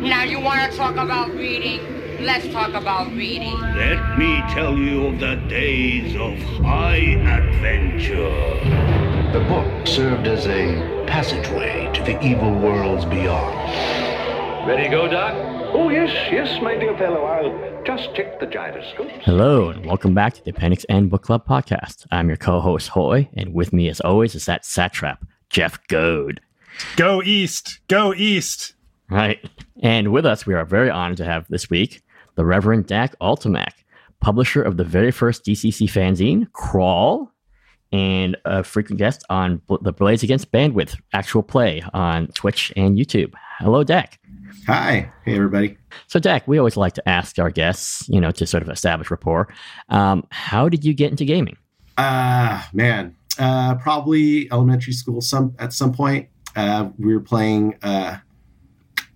Now you want to talk about reading? Let's talk about reading. Let me tell you of the days of high adventure. The book served as a passageway to the evil worlds beyond. Ready to go, Doc? Oh, yes, yes, my dear fellow. I'll just check the gyroscopes. Hello, and welcome back to the Appendix N Book Club podcast. I'm your co host, Hoy, and with me, as always, is that satrap, Jeff Goad. Go east, go east. Right. And with us, we are very honored to have this week the Reverend Dak Ultimak, publisher of the very first DCC fanzine, Crawl, and a frequent guest on the Blades Against Bandwidth actual play on Twitch and YouTube. Hello, Dak. Hi. Hey, everybody. So, Dak, we always like to ask our guests, you know, to sort of establish rapport. Um, how did you get into gaming? Ah, uh, man. Uh, probably elementary school. Some at some point, uh, we were playing.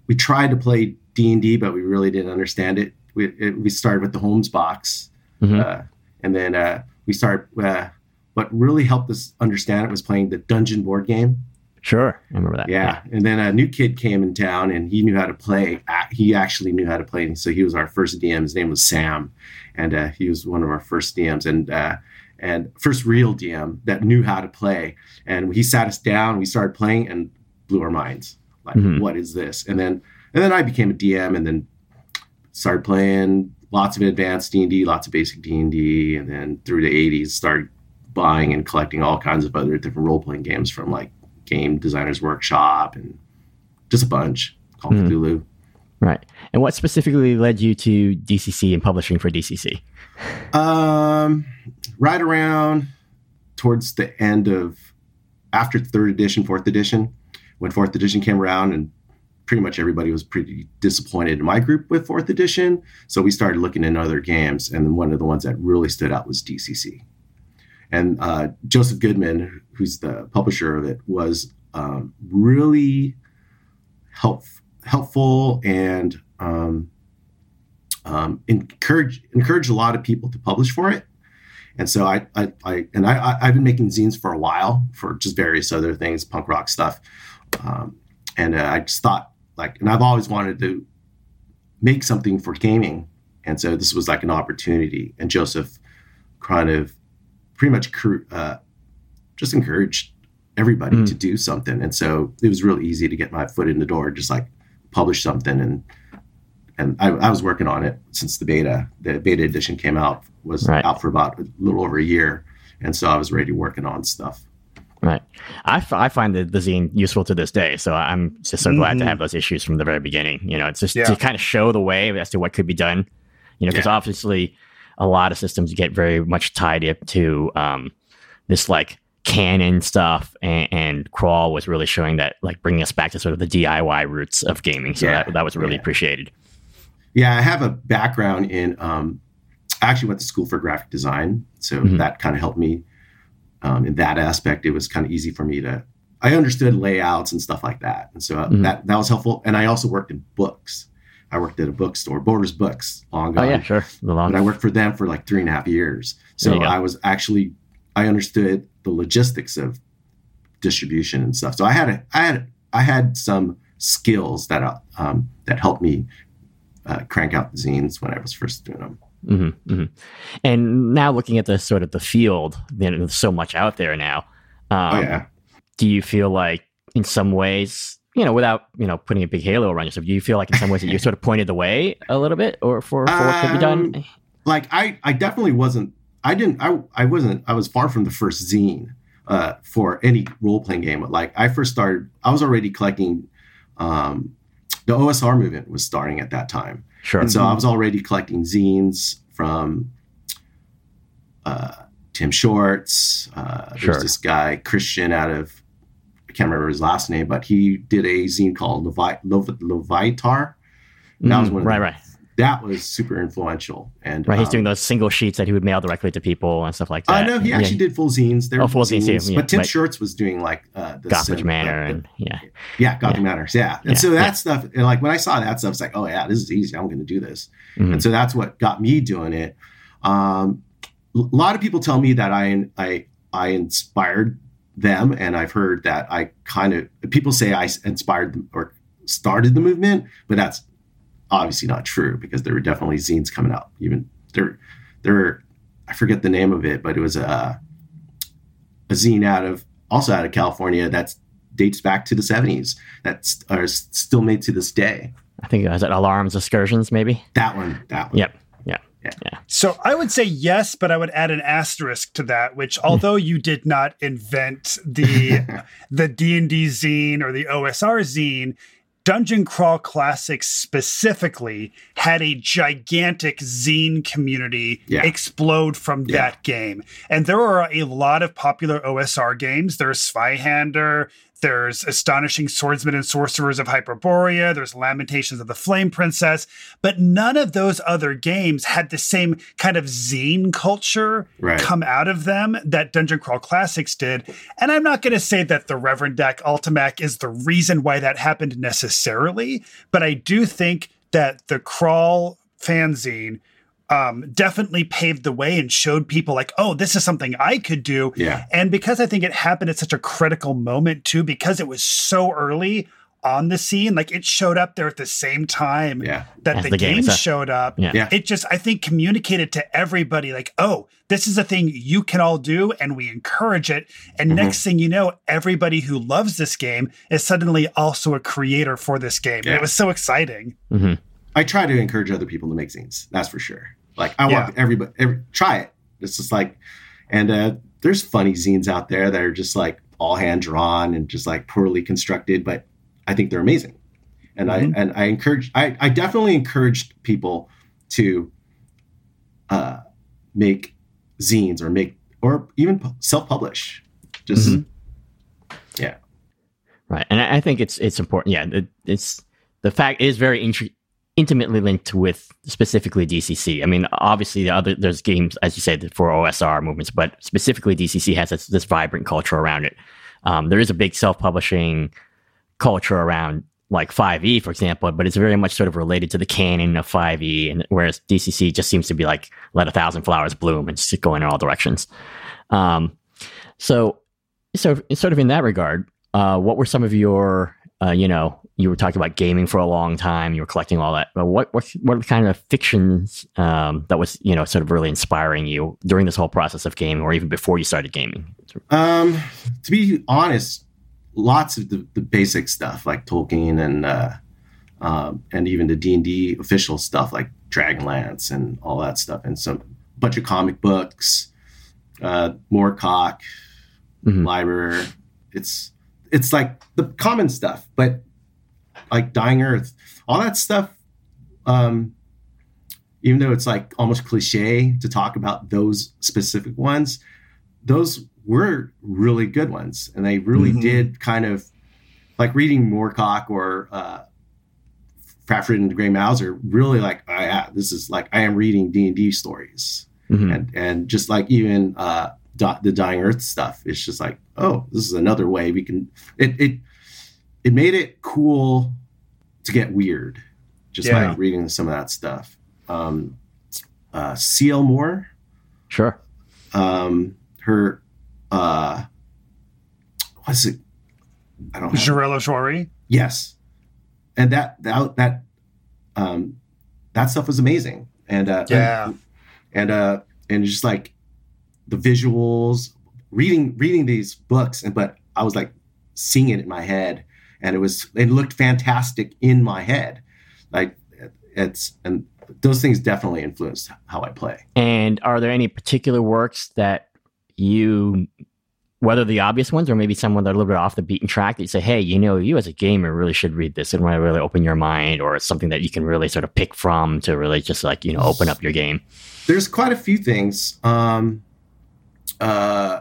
We tried to play D and D, but we really didn't understand it. We it, we started with the Holmes box, mm-hmm. uh, and then uh, we started. Uh, what really helped us understand it was playing the Dungeon board game. Sure, I remember that. Yeah. yeah. and then a new kid came in town, and he knew how to play. He actually knew how to play, so he was our first DM. His name was Sam, and uh, he was one of our first DMs, and uh, and first real DM that knew how to play. And he sat us down. We started playing, and blew our minds. Like, mm-hmm. what is this? And then and then I became a DM and then started playing lots of advanced D&D, lots of basic D&D, and then through the 80s started buying and collecting all kinds of other different role-playing games from like Game Designers Workshop and just a bunch, Call of mm. Cthulhu. Right. And what specifically led you to DCC and publishing for DCC? Um, right around towards the end of after third edition, fourth edition, when fourth edition came around and pretty much everybody was pretty disappointed in my group with fourth edition. So we started looking in other games, and one of the ones that really stood out was DCC. And uh, Joseph Goodman, who's the publisher of it, was um, really help, helpful and um, um, encourage encourage a lot of people to publish for it. And so I, I, I and I, I've been making zines for a while for just various other things, punk rock stuff. Um, and uh, I just thought like, and I've always wanted to make something for gaming, and so this was like an opportunity. And Joseph kind of pretty much uh, just encouraged everybody mm. to do something, and so it was real easy to get my foot in the door, just like publish something and. And I, I was working on it since the beta. The beta edition came out, was right. out for about a little over a year, and so I was already working on stuff. Right. I, f- I find the, the zine useful to this day. So I'm just so glad mm-hmm. to have those issues from the very beginning. You know, it's just yeah. to kind of show the way as to what could be done. You know, because yeah. obviously a lot of systems get very much tied up to um, this like canon stuff and, and, crawl was really showing that like bringing us back to sort of the diy roots of gaming so yeah. that, that was really appreciated yeah i have a background in um, i actually went to school for graphic design so mm-hmm. that kind of helped me um, in that aspect, it was kind of easy for me to. I understood layouts and stuff like that, and so uh, mm-hmm. that that was helpful. And I also worked in books. I worked at a bookstore, Borders Books, long ago. Oh yeah, sure. The long. But I worked for them for like three and a half years, so I was actually I understood the logistics of distribution and stuff. So I had a, I had I had some skills that uh, um, that helped me uh, crank out the zines when I was first doing them. Mm-hmm, mm-hmm. And now looking at the sort of the field, you know, there's so much out there now. Um, oh, yeah. Do you feel like, in some ways, you know, without you know putting a big halo around yourself, do you feel like in some ways that you sort of pointed the way a little bit, or for, for um, what could be done? Um, like I, I definitely wasn't. I didn't. I, I wasn't. I was far from the first zine uh, for any role playing game. Like I first started, I was already collecting. Um, the OSR movement was starting at that time, Sure. And so I was already collecting zines from uh, Tim Shorts. Uh, sure. There's this guy, Christian, out of, I can't remember his last name, but he did a zine called Levi- Levitar. That mm, was one right, the, right that was super influential. And right, he's um, doing those single sheets that he would mail directly to people and stuff like that. I uh, know he actually yeah. did full zines. There oh, full zines, zines yeah, but Tim. Shorts was doing like uh, the Gotham sim, Manor the, and yeah, yeah, Gotham yeah. Manners, yeah. And yeah. so that stuff, and like when I saw that stuff, it's like, oh yeah, this is easy. I'm going to do this. Mm-hmm. And so that's what got me doing it. Um, a lot of people tell me that I I I inspired them, and I've heard that I kind of people say I inspired them or started the movement, but that's obviously not true because there were definitely zines coming out. Even there, there, I forget the name of it, but it was a a zine out of also out of California that dates back to the seventies that's are still made to this day. I think it was at Alarums Excursions, maybe. That one. That one. Yep. Yeah. Yeah. So I would say yes, but I would add an asterisk to that, which hmm. although you did not invent the the D and D zine or the OSR zine, Dungeon Crawl Classics specifically had a gigantic zine community Yeah. explode from Yeah. that game. And there are a lot of popular OSR games. There's Zweihander, there's Astonishing Swordsmen and Sorcerers of Hyperborea, there's Lamentations of the Flame Princess, but none of those other games had the same kind of zine culture Right. come out of them that Dungeon Crawl Classics did. And I'm not going to say that the Reverend Dak Ultimak is the reason why that happened necessarily, but I do think that the Crawl fanzine um, definitely paved the way and showed people like, oh, this is something I could do. Yeah. And because I think it happened at such a critical moment too, because it was so early on the scene, like it showed up there at the same time Yeah. that As the, the game games is up. showed up. Yeah. Yeah. It just, I think, communicated to everybody like, oh, this is a thing you can all do, and we encourage it. And Mhm. next thing you know, everybody who loves this game is suddenly also a creator for this game. And it was so exciting. hmm I try to encourage other people to make zines. That's for sure. Like I Yeah. want everybody every, try it. It's just like, and uh, there's funny zines out there that are just like all hand drawn and just like poorly constructed, but I think they're amazing. And Mhm. I and I encourage I, I definitely encouraged people to uh, make zines or make or even self publish. Just Mhm. Right, and I I think it's it's important. Yeah, it, it's the fact is very int- intimately linked with specifically DCC. I mean, obviously, the other there's games as you said for OSR movements, but specifically DCC has this, this vibrant culture around it. Um, there is a big self-publishing culture around like 5e, for example, but it's very much sort of related to the canon of 5e, and whereas DCC just seems to be like let a thousand flowers bloom and just go in all directions. Um, so, so sort of in that regard, uh, what were some of your, uh, you know, you were talking about gaming for a long time, you were collecting all that. But what what what are the kind of fictions um, that was you know sort of really inspiring you during this whole process of gaming, or even before you started gaming? Um, to be honest, lots of the, the basic stuff like Tolkien and uh, um, and even the D and D official stuff like Dragonlance and all that stuff, and some bunch of comic books, uh, Moorcock, Mhm. Leiber. It's it's like the common stuff, but like Dying Earth, all that stuff. Um, even though it's like almost cliche to talk about those specific ones, those were really good ones, and they really Mhm. did kind of like reading Moorcock or uh, Fafhrd and Grey Mouser. Really, like, oh, yeah, this is like I am reading D and D stories, Mhm. and and just like even uh, Di- the Dying Earth stuff, it's just like, oh, this is another way we can. It it it made it cool to get weird, just Yeah. by reading some of that stuff. Um, uh, C.L. Moore Sure. um her uh what's it i don't know Jirel of Joiry. yes and that that that um that stuff was amazing and uh Yeah. and uh and just like the visuals reading reading these books and but i was like seeing it in my head and it was it looked fantastic in my head like it's and those things definitely influenced how i play And are there any particular works that you, whether the obvious ones or maybe someone that are a little bit off the beaten track, that you say, hey, you know, you as a gamer really should read this and might really open your mind, or it's something that you can really sort of pick from to really just like, you know, open up your game? there's quite a few things. Um, uh,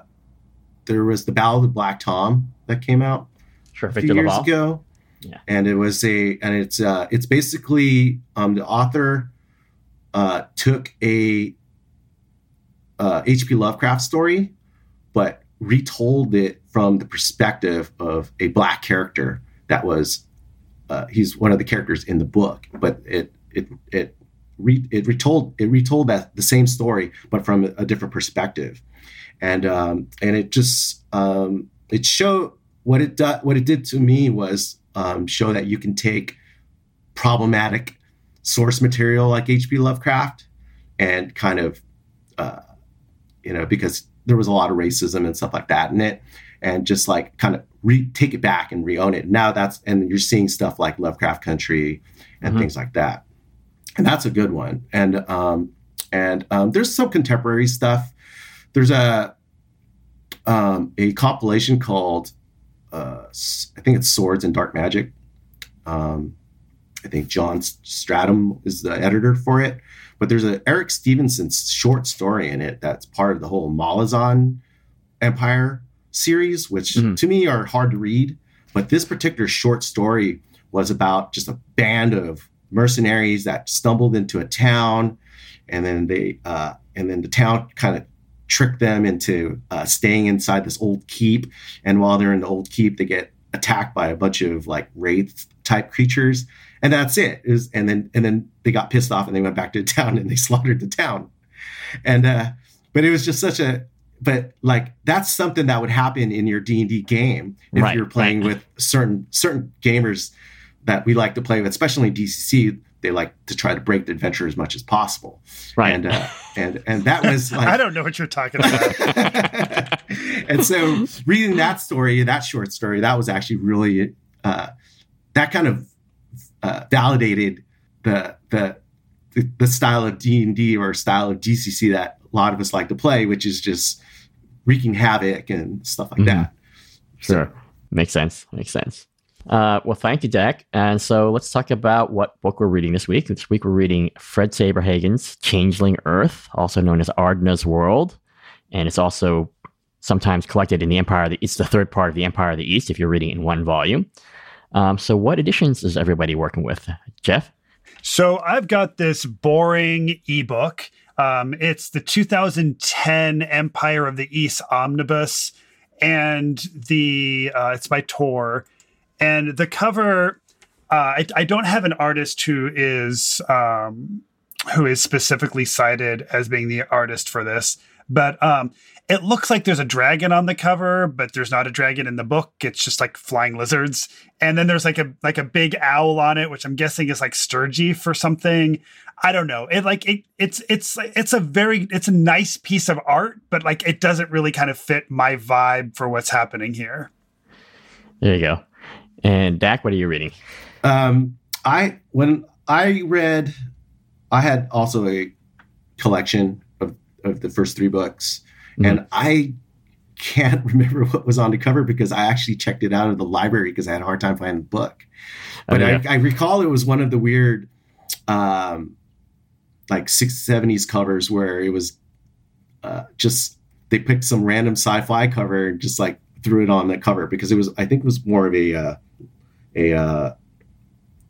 there was the Ballad of the Black Tom that came out Sure, a Victor few years LaValle. ago. Yeah. and it was a and it's uh, it's basically um, the author uh, took a uh, H.P. Lovecraft story, but retold it from the perspective of a black character that was uh, he's one of the characters in the book, but it it it re, it retold it retold that the same story but from a different perspective, and um, and it just um, it showed what it do, what it did to me was um, show that you can take problematic source material like H.P. Lovecraft and kind of, uh, you know, because there was a lot of racism and stuff like that in it, and just like kind of re- take it back and re-own it. Now that's and you're seeing stuff like Lovecraft Country and mm-hmm. things like that, and that's a good one. And um, and um, there's some contemporary stuff. There's a um, a compilation called uh, I think it's Swords and Dark Magic. Um, I think John Strahan is the editor for it. But there's a Eric Stevenson short story in it that's part of the whole Malazan Empire series, which mm-hmm. to me are hard to read. But this particular short story was about just a band of mercenaries that stumbled into a town, and then they uh, and then the town kind of tricked them into uh, staying inside this old keep. And while they're in the old keep, they get attacked by a bunch of like wraith type creatures and that's it. it was, and then and then they got pissed off and they went back to the town and they slaughtered the town. And uh, but it was just such a but like that's something that would happen in your D and D game if right, you're playing right. with certain certain gamers that we like to play with, especially in DCC. They like to try to break the adventure as much as possible, right? And uh, and and that was like I don't know what you're talking about. and so reading that story, that short story, that was actually really uh, that kind of uh, validated the, the the style of D and D or style of DCC that a lot of us like to play, which is just wreaking havoc and stuff like mm-hmm. that. Sure, so. makes sense. Makes sense. Uh, well, thank you, Dak. And so let's talk about what book we're reading this week. This week we're reading Fred Saberhagen's Changeling Earth, also known as Ardneh's World, and it's also sometimes collected in the Empire. Of the, it's the third part of the Empire of the East if you're reading in one volume. Um, so, what editions is everybody working with, Jeff? So, I've got this boring ebook. Um, it's the 2010 Empire of the East Omnibus, and the uh, it's by Tor, and the cover. Uh, I, I, don't have an artist who is um, who is specifically cited as being the artist for this, but um, it looks like there's a dragon on the cover, but there's not a dragon in the book. It's just like flying lizards. And then there's like a like a big owl on it, which I'm guessing is like Sturgy for something. I don't know. It like it it's it's it's a very it's a nice piece of art, but like it doesn't really kind of fit my vibe for what's happening here. There you go. And Dak, what are you reading? Um I when I read I had also a collection of, of the first three books Mm-hmm. And I can't remember what was on the cover because I actually checked it out of the library because I had a hard time finding the book. But oh, yeah. I, I, recall it was one of the weird, um, like 670s covers where it was uh, just they picked some random sci-fi cover and just like threw it on the cover because it was I think it was more of a uh, a uh,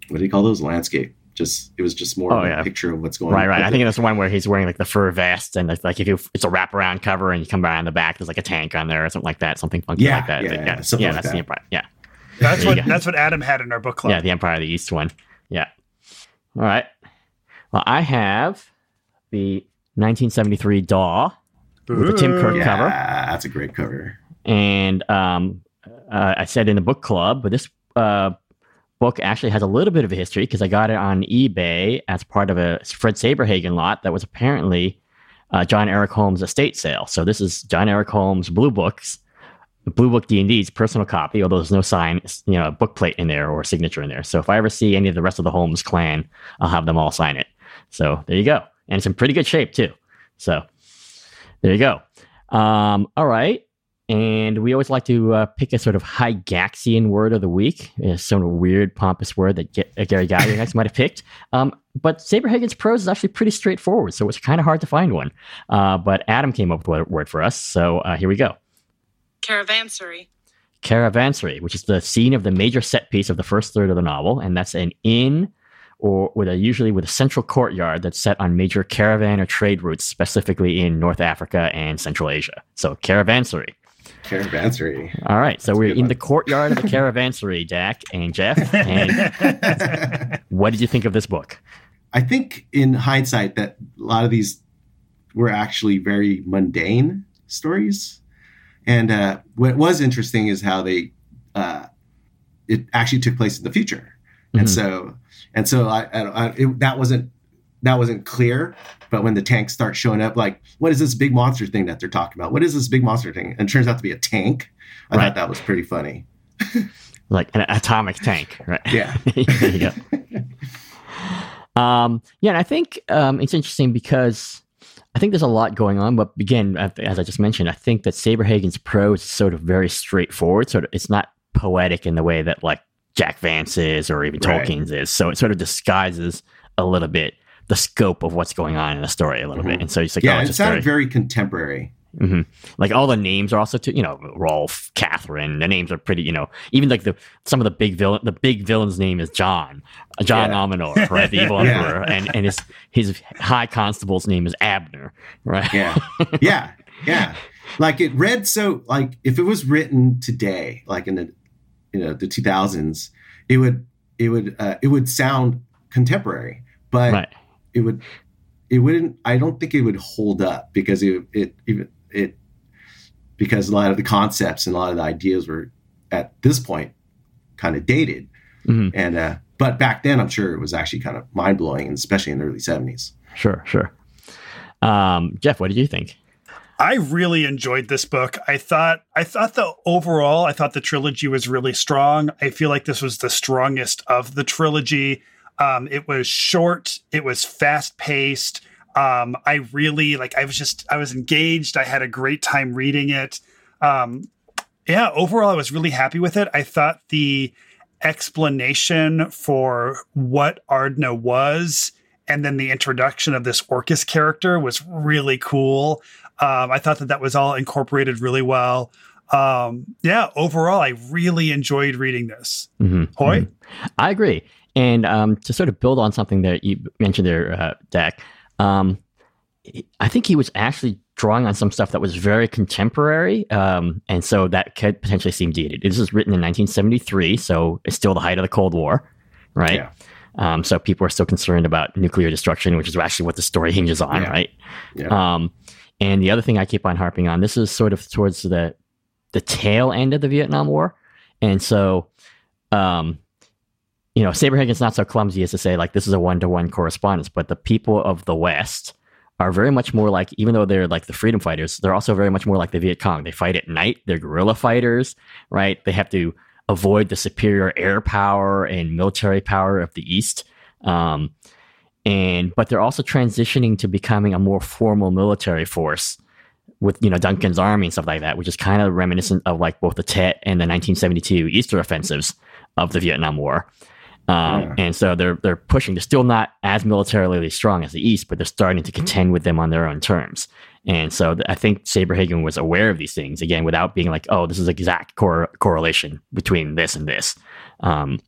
what do you call those landscape just it was just more oh, yeah. a picture of what's going right, on. Right, right. I think that's the one where he's wearing like the fur vest and like if you it's a wraparound cover and you come around the back, there's like a tank on there or something like that, something funky yeah, like that. Yeah, yeah, yeah, yeah, yeah that's like the Empire. Yeah, that's what that's what Adam had in our book club. Yeah, the Empire of the East one. Yeah. All right. Well, I have the 1973 Daw with the Tim Kirk yeah, cover. That's a great cover. And um, uh, I said in the book club, but this uh, book actually has a little bit of a history because I got it on eBay as part of a Fred Saberhagen lot that was apparently uh, John Eric Holmes' estate sale. So this is John Eric Holmes' Blue Books, Blue Book D and D's personal copy, although there's no sign, you know, a book plate in there or signature in there. So if I ever see any of the rest of the Holmes clan, I'll have them all sign it. So there you go, and it's in pretty good shape too. So there you go. Um, all right. And we always like to uh, pick a sort of Gygaxian word of the week, of weird, pompous word that G- Gary Gygax might have picked. Um, but Saberhagen's prose is actually pretty straightforward, so it's kind of hard to find one. Uh, but Adam came up with a word for us, so uh, here we go. Caravansary. Caravansary, which is the scene of the major set piece of the first third of the novel, and that's an inn or with a usually with a central courtyard that's set on major caravan or trade routes, specifically in North Africa and Central Asia. So caravansary. Caravansary. All right, so we're in the courtyard of the caravansary, Dak and Jeff. And what did you think of this book? I think, in hindsight, that a lot of these were actually very mundane stories, and uh, what was interesting is how they uh, it actually took place in the future. mm-hmm. and so and so I, I it, that wasn't that wasn't clear. But when the tanks start showing up, like, what is this big monster thing that they're talking about? What is this big monster thing? And it turns out to be a tank. I right. thought that was pretty funny. like an atomic tank, right? Yeah. there you go. Um, yeah, and I think um, it's interesting because I think there's a lot going on. But again, as I just mentioned, I think that Saberhagen's prose is sort of very straightforward. Sort of, it's not poetic in the way that like Jack Vance is or even right. Tolkien's is. So it sort of disguises a little bit the scope of what's going on in the story a little mm-hmm. bit. And so it's like, yeah, oh, it sounded very, contemporary. Mm-hmm. Like all the names are also, too, you know, Rolf, Catherine. The names are pretty, you know, even like the some of the big villain, the big villain's name is John, John yeah. Ominor, right? The evil yeah. emperor, and and his his high constable's name is Abner, right? Yeah, yeah, yeah. Like it read so like if it was written today, like in the you know the 2000s, it would it would uh, it would sound contemporary, but. Right it would it wouldn't i don't think it would hold up because it it it, it because a lot of the concepts and a lot of the ideas were at this point kind of dated mm-hmm. and uh but back then i'm sure it was actually kind of mind-blowing especially in the early 70s sure sure um jeff what do you think I really enjoyed this book. I thought I thought the overall I thought the trilogy was really strong. I feel like this was the strongest of the trilogy. Um, it was short. It was fast paced. Um, I really like. I was just. I was engaged. I had a great time reading it. Um, yeah. Overall, I was really happy with it. I thought the explanation for what Ardneh was, and then the introduction of this Orcus character was really cool. Um, I thought that that was all incorporated really well. Um, yeah, overall, I really enjoyed reading this. Mm-hmm. Hoy, mm-hmm. I agree. And um, to sort of build on something that you mentioned there, uh, Dak, um, I think he was actually drawing on some stuff that was very contemporary, um, and so that could potentially seem dated. This was written in 1973, so it's still the height of the Cold War, right? Yeah. Um, so people are still concerned about nuclear destruction, which is actually what the story hinges on, yeah. right? Yeah. Um, and the other thing I keep on harping on, this is sort of towards the the tail end of the Vietnam War, and so um, you know, Saberhagen's not so clumsy as to say like this is a one to one correspondence, but the people of the West are very much more like, even though they're like the freedom fighters, they're also very much more like the Viet Cong. They fight at night. They're guerrilla fighters, right? They have to avoid the superior air power and military power of the East. Um, and but they're also transitioning to becoming a more formal military force with you know Duncan's army and stuff like that, which is kind of reminiscent of like both the Tet and the 1972 Eastern offensives of the Vietnam War. Um, yeah. And so they're they're pushing. They're still not as militarily strong as the East, but they're starting to contend with them on their own terms. And so th- I think Saberhagen was aware of these things again, without being like, "Oh, this is exact cor- correlation between this and this." Um,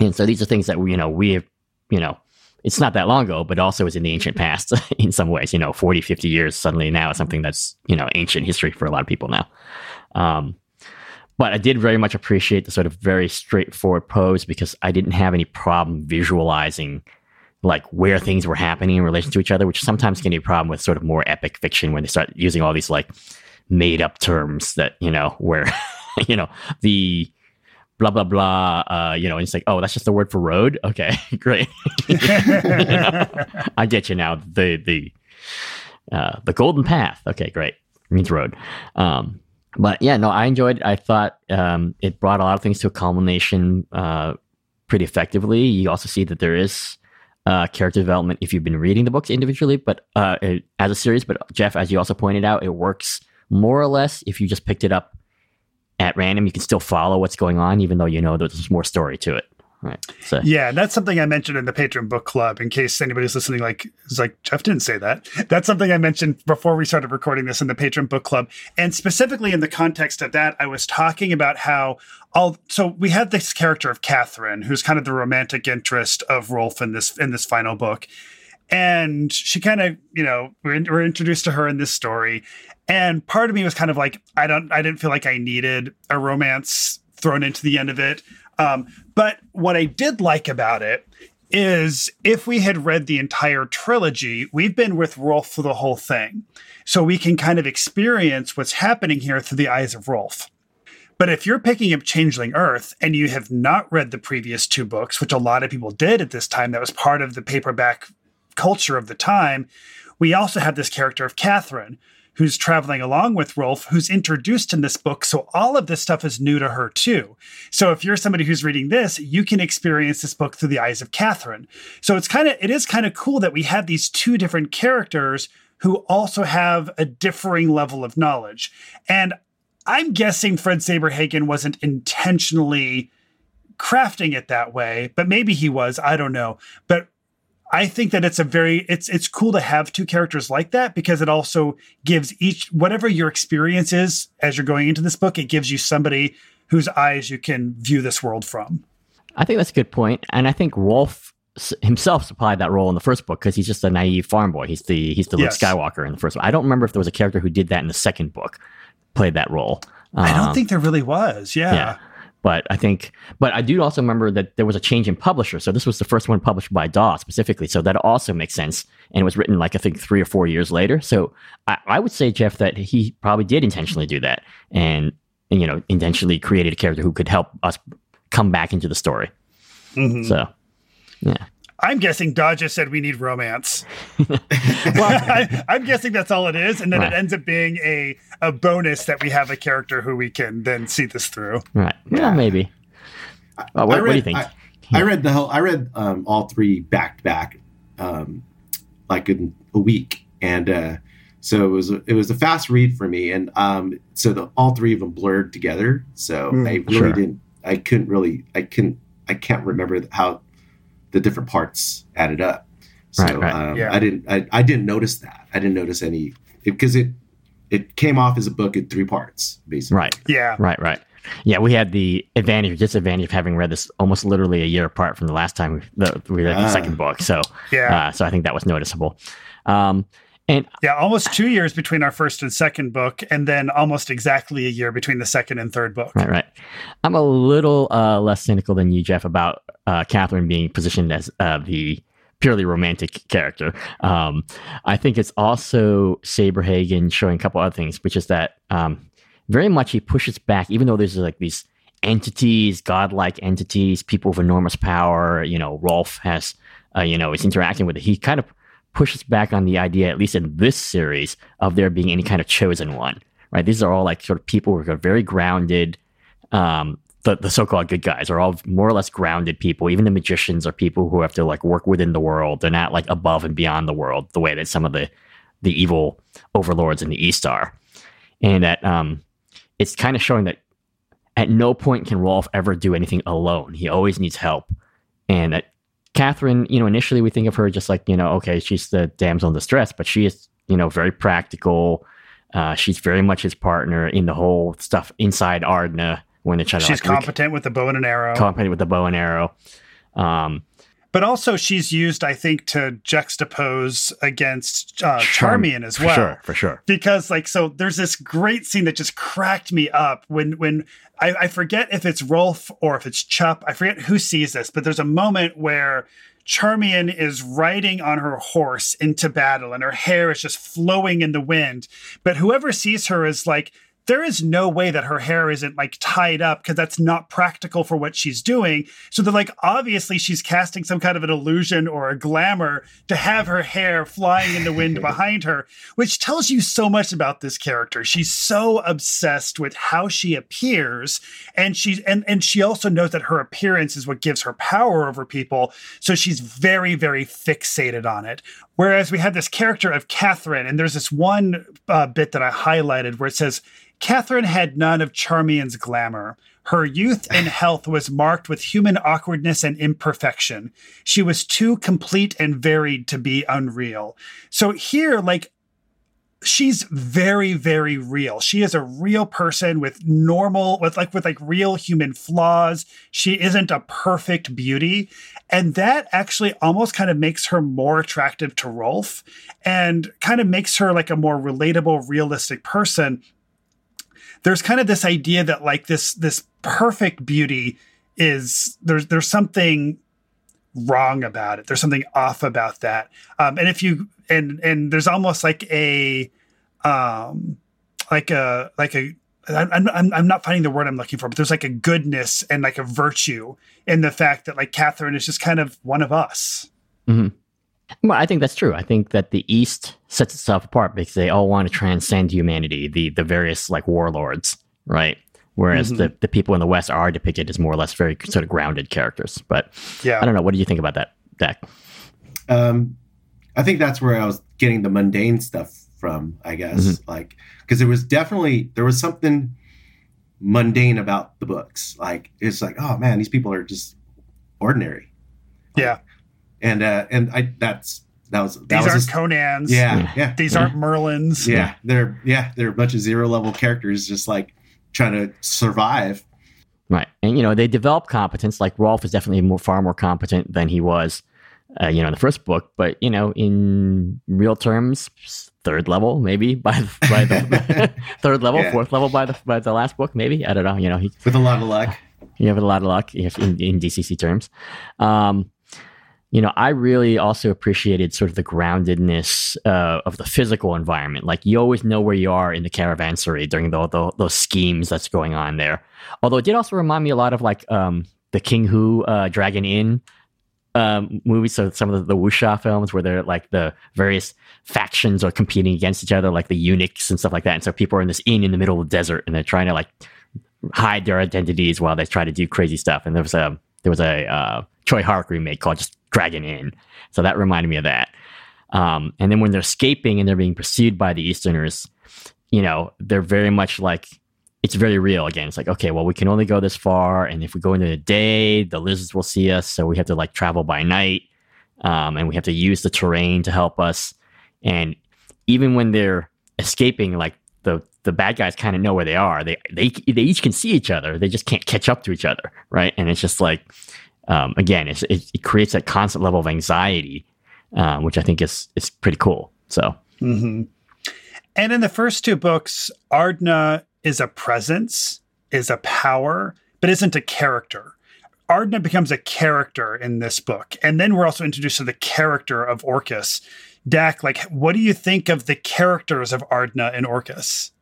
and so these are things that we, you know, we have, you know, it's not that long ago, but also is in the ancient past in some ways. You know, 40, 50 years suddenly now is something that's you know ancient history for a lot of people now. Um, but I did very much appreciate the sort of very straightforward pose because I didn't have any problem visualizing like where things were happening in relation to each other, which sometimes can be a problem with sort of more epic fiction when they start using all these like made up terms that, you know, where, you know, the blah, blah, blah, uh, you know, and it's like, oh, that's just the word for road. Okay, great. you know, I get you now. The, the, uh, the golden path. Okay, great. Means road. Um, but yeah, no, I enjoyed. It. I thought um, it brought a lot of things to a culmination uh, pretty effectively. You also see that there is uh, character development if you've been reading the books individually, but uh, as a series. But Jeff, as you also pointed out, it works more or less if you just picked it up at random. You can still follow what's going on, even though you know there's more story to it. Right. So. Yeah, that's something I mentioned in the Patron Book Club. In case anybody's listening, like is like Jeff didn't say that. That's something I mentioned before we started recording this in the Patron Book Club, and specifically in the context of that, I was talking about how all. So we had this character of Catherine, who's kind of the romantic interest of Rolf in this in this final book, and she kind of you know we're, in, we're introduced to her in this story, and part of me was kind of like I don't I didn't feel like I needed a romance thrown into the end of it um, but what I did like about it is if we had read the entire trilogy, we've been with Rolf for the whole thing. So we can kind of experience what's happening here through the eyes of Rolf. But if you're picking up Changeling Earth and you have not read the previous two books, which a lot of people did at this time, that was part of the paperback culture of the time, we also have this character of Catherine, who's traveling along with Rolf, who's introduced in this book. So all of this stuff is new to her too. So if you're somebody who's reading this, you can experience this book through the eyes of Catherine. So it's kind of it is kind of cool that we have these two different characters who also have a differing level of knowledge. And I'm guessing Fred Saberhagen wasn't intentionally crafting it that way, but maybe he was. I don't know. But I think that it's a very it's it's cool to have two characters like that because it also gives each whatever your experience is as you're going into this book, it gives you somebody whose eyes you can view this world from. I think that's a good point, and I think Rolf himself supplied that role in the first book because he's just a naive farm boy. He's the he's the yes. Luke Skywalker in the first one. I don't remember if there was a character who did that in the second book, played that role. Um, I don't um, think there really was. Yeah. yeah. But I think, but I do also remember that there was a change in publisher. So this was the first one published by DAW specifically. So that also makes sense. And it was written like, I think three or four years later. So I, I would say, Jeff, that he probably did intentionally do that and, and, you know, intentionally created a character who could help us come back into the story. Mm-hmm. So, yeah. I'm guessing Dodge said we need romance. well, I, am guessing that's all it is, and then right. it ends up being a a bonus that we have a character who we can then see this through. Right? Yeah, maybe. Well, what, read, what, do you think? I, yeah. I, read the whole. I read um, all three back to back, um, like in a week, and uh, so it was a, it was a fast read for me, and um, so the, all three of them blurred together. So mm, I really sure. didn't. I couldn't really. I couldn't. I can't remember how the different parts added up. So right, right. Um, yeah. I didn't I, I didn't notice that. I didn't notice any because it, it, it came off as a book in three parts, basically. Right. Yeah. Right, right. Yeah, we had the advantage, disadvantage of having read this almost literally a year apart from the last time we, the, we read the uh, second book. So, yeah. Uh, so I think that was noticeable. Um, and yeah, almost two years between our first and second book, and then almost exactly a year between the second and third book. Right, right. I'm a little uh, less cynical than you, Jeff, about uh, Catherine being positioned as uh, the purely romantic character. Um, I think it's also Saberhagen showing a couple other things, which is that um, very much he pushes back, even though there's like these entities, godlike entities, people with enormous power. You know, Rolf has, uh, you know, is interacting with it. He kind of pushes back on the idea, at least in this series, of there being any kind of chosen one. Right? These are all like sort of people who are very grounded. Um, the, the so-called good guys are all more or less grounded people. Even the magicians are people who have to like work within the world. They're not like above and beyond the world the way that some of the the evil overlords in the East are. And that um, it's kind of showing that at no point can Rolf ever do anything alone. He always needs help. And that Catherine, you know, initially we think of her just like, you know, okay, she's the damsel in distress, but she is, you know, very practical. Uh, she's very much his partner in the whole stuff inside Ardneh when they're trying she's to. She's like, competent with the bow and an arrow. Competent with the bow and arrow. Um, but also she's used, I think, to juxtapose against uh, Charmian as well. For sure, for sure. Because like, so there's this great scene that just cracked me up when when I, I forget if it's Rolf or if it's Chup. I forget who sees this, but there's a moment where Charmian is riding on her horse into battle and her hair is just flowing in the wind. But whoever sees her is like, there is no way that her hair isn't like tied up because that's not practical for what she's doing. So they're like, obviously, she's casting some kind of an illusion or a glamour to have her hair flying in the wind behind her, which tells you so much about this character. She's so obsessed with how she appears, and she's and and she also knows that her appearance is what gives her power over people. So she's very, very fixated on it. Whereas we have this character of Catherine, and there's this one uh, bit that I highlighted where it says Catherine had none of Charmian's glamour. Her youth and health was marked with human awkwardness and imperfection. She was too complete and varied to be unreal. So here, like, she's very, very real. She is a real person with normal, with like, with like real human flaws. She isn't a perfect beauty. And that actually almost kind of makes her more attractive to Rolf and kind of makes her like a more relatable, realistic person there's kind of this idea that like this this perfect beauty is there's there's something wrong about it. There's something off about that. Um, and if you and and there's almost like a um like a like a I'm, I'm, I'm not finding the word I'm looking for, but there's like a goodness and like a virtue in the fact that like Catherine is just kind of one of us. Mm-hmm. Well, I think that's true. I think that the East sets itself apart because they all want to transcend humanity, the the various like warlords, right? Whereas mm-hmm. the, the people in the West are depicted as more or less very sort of grounded characters. But yeah, I don't know. What do you think about that Dak? Um, I think that's where I was getting the mundane stuff from. I guess mm-hmm. like because there was definitely there was something mundane about the books. Like it's like, oh man, these people are just ordinary. Like, yeah and uh, and I that's that was that these was aren't just, Conan's. Yeah, yeah. These aren't Merlin's. Yeah, yeah, they're yeah they're a bunch of zero level characters just like trying to survive. Right, and you know they develop competence. Like Rolf is definitely more far more competent than he was, uh, you know, in the first book. But you know, in real terms, third level maybe by by the third level, yeah. fourth level by the by the last book maybe. I don't know. You know, he, with a lot of luck. You have a lot of luck if in, in DCC terms. Um, you know, I really also appreciated sort of the groundedness uh, of the physical environment. Like you always know where you are in the caravansary during the, the, those schemes that's going on there. Although it did also remind me a lot of like um, the King Hu uh, Dragon Inn um, movies. So some of the, the wuxia films where they're like the various factions are competing against each other, like the eunuchs and stuff like that. And so people are in this inn in the middle of the desert and they're trying to like hide their identities while they try to do crazy stuff. And there was a there was a uh, Tsui Hark remake called just Dragon Inn. So that reminded me of that. Um, and then when they're escaping and they're being pursued by the Easterners, you know, they're very much like it's very real again. It's like, okay, well, we can only go this far, and if we go into the day, the lizards will see us, so we have to like travel by night, um, and we have to use the terrain to help us. And even when they're escaping, like the the bad guys kind of know where they are. They they they each can see each other. They just can't catch up to each other, right? And it's just like um, again, it, it, creates that constant level of anxiety, uh, which I think is is pretty cool. So, mm-hmm. and in the first two books, Ardneh is a presence, is a power, but isn't a character. Ardneh becomes a character in this book, and then we're also introduced to the character of Orcus. Dak, like, what do you think of the characters of Ardneh and Orcus?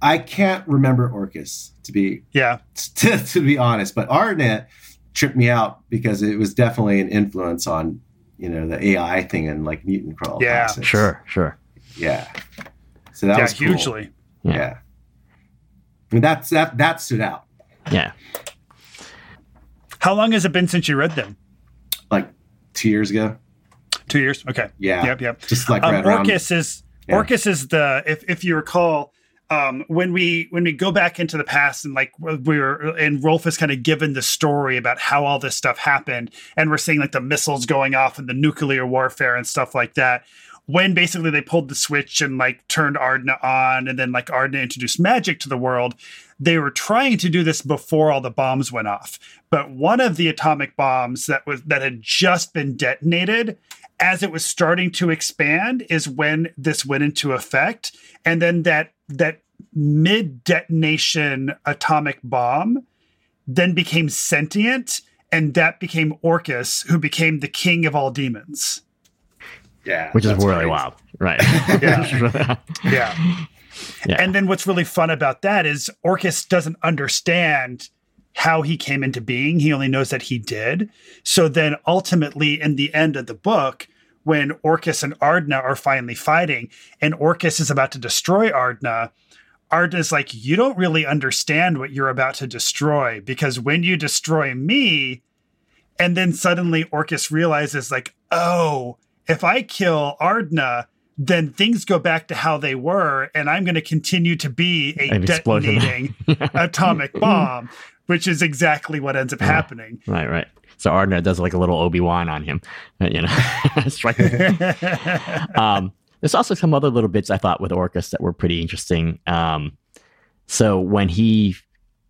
I can't remember Orcus to be yeah to, to be honest, but Ardneh tripped me out because it was definitely an influence on you know the AI thing and like mutant crawl. Yeah, classics. sure, sure. Yeah. So that yeah, was cool. hugely. Yeah. yeah. I mean that's that that stood out. Yeah. How long has it been since you read them? Like two years ago. Two years. Okay. Yeah. Yep. Yep. Just like um, Orcus around, is yeah. Orcus is the if if you recall um, when we when we go back into the past and like we were and Rolf is kind of given the story about how all this stuff happened, and we're seeing like the missiles going off and the nuclear warfare and stuff like that. When basically they pulled the switch and like turned Ardneh on, and then like Ardneh introduced magic to the world, they were trying to do this before all the bombs went off. But one of the atomic bombs that was that had just been detonated as it was starting to expand is when this went into effect and then that that mid detonation atomic bomb then became sentient, and that became Orcus, who became the king of all demons. Yeah, which is really crazy. wild, right? yeah. yeah. Yeah. And then what's really fun about that is Orcus doesn't understand how he came into being. He only knows that he did. So then ultimately, in the end of the book, when Orcus and Ardneh are finally fighting, and Orcus is about to destroy Ardneh, Ardneh's like, You don't really understand what you're about to destroy because when you destroy me, and then suddenly Orcus realizes, like, oh, if I kill Ardneh, then things go back to how they were, and I'm going to continue to be a detonating atomic bomb, which is exactly what ends up happening. Right, right. So Ardneh does like a little Obi Wan on him, you know. um, there's also some other little bits I thought with Orcus that were pretty interesting. Um, so when he,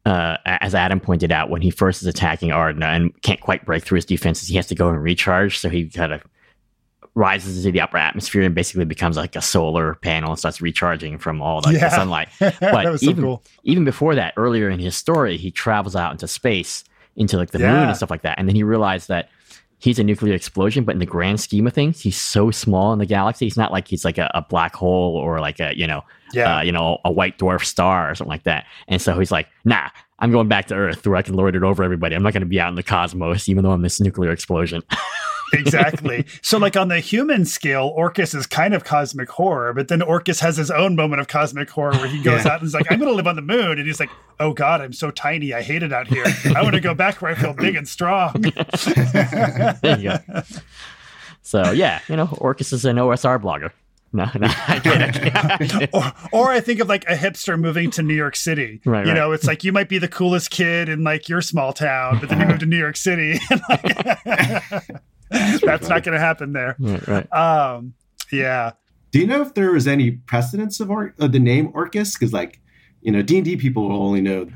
uh, as Adam pointed out, when he first is attacking Ardneh and can't quite break through his defenses, he has to go and recharge. So he kind of rises into the upper atmosphere and basically becomes like a solar panel and starts recharging from all the, yeah. the sunlight. But even, so cool. even before that, earlier in his story, he travels out into space into like the yeah. moon and stuff like that. And then he realized that he's a nuclear explosion, but in the grand scheme of things, he's so small in the galaxy. He's not like he's like a, a black hole or like a you know, Yeah. uh, you know, a white dwarf star or something like that. And so he's like, nah, I'm going back to Earth where I can lord it over everybody. I'm not going to be out in the cosmos, even though I'm this nuclear explosion. exactly. So, like on the human scale, Orcus is kind of cosmic horror, but then Orcus has his own moment of cosmic horror where he goes Yeah. out and is like, "I'm going to live on the moon," and he's like, "Oh God, I'm so tiny. I hate it out here. I want to go back where I feel big and strong." there you go. So yeah, you know, Orcus is an OSR blogger. No, no, I kid. or, or I think of like a hipster moving to New York City. Right, you right. know, it's like you might be the coolest kid in like your small town, but then you move to New York City. And like, that's not going to happen there. Right, right. Um, yeah. Do you know if there was any precedence of or- uh, the name Orcus? Because like, you know, D and D people will only know.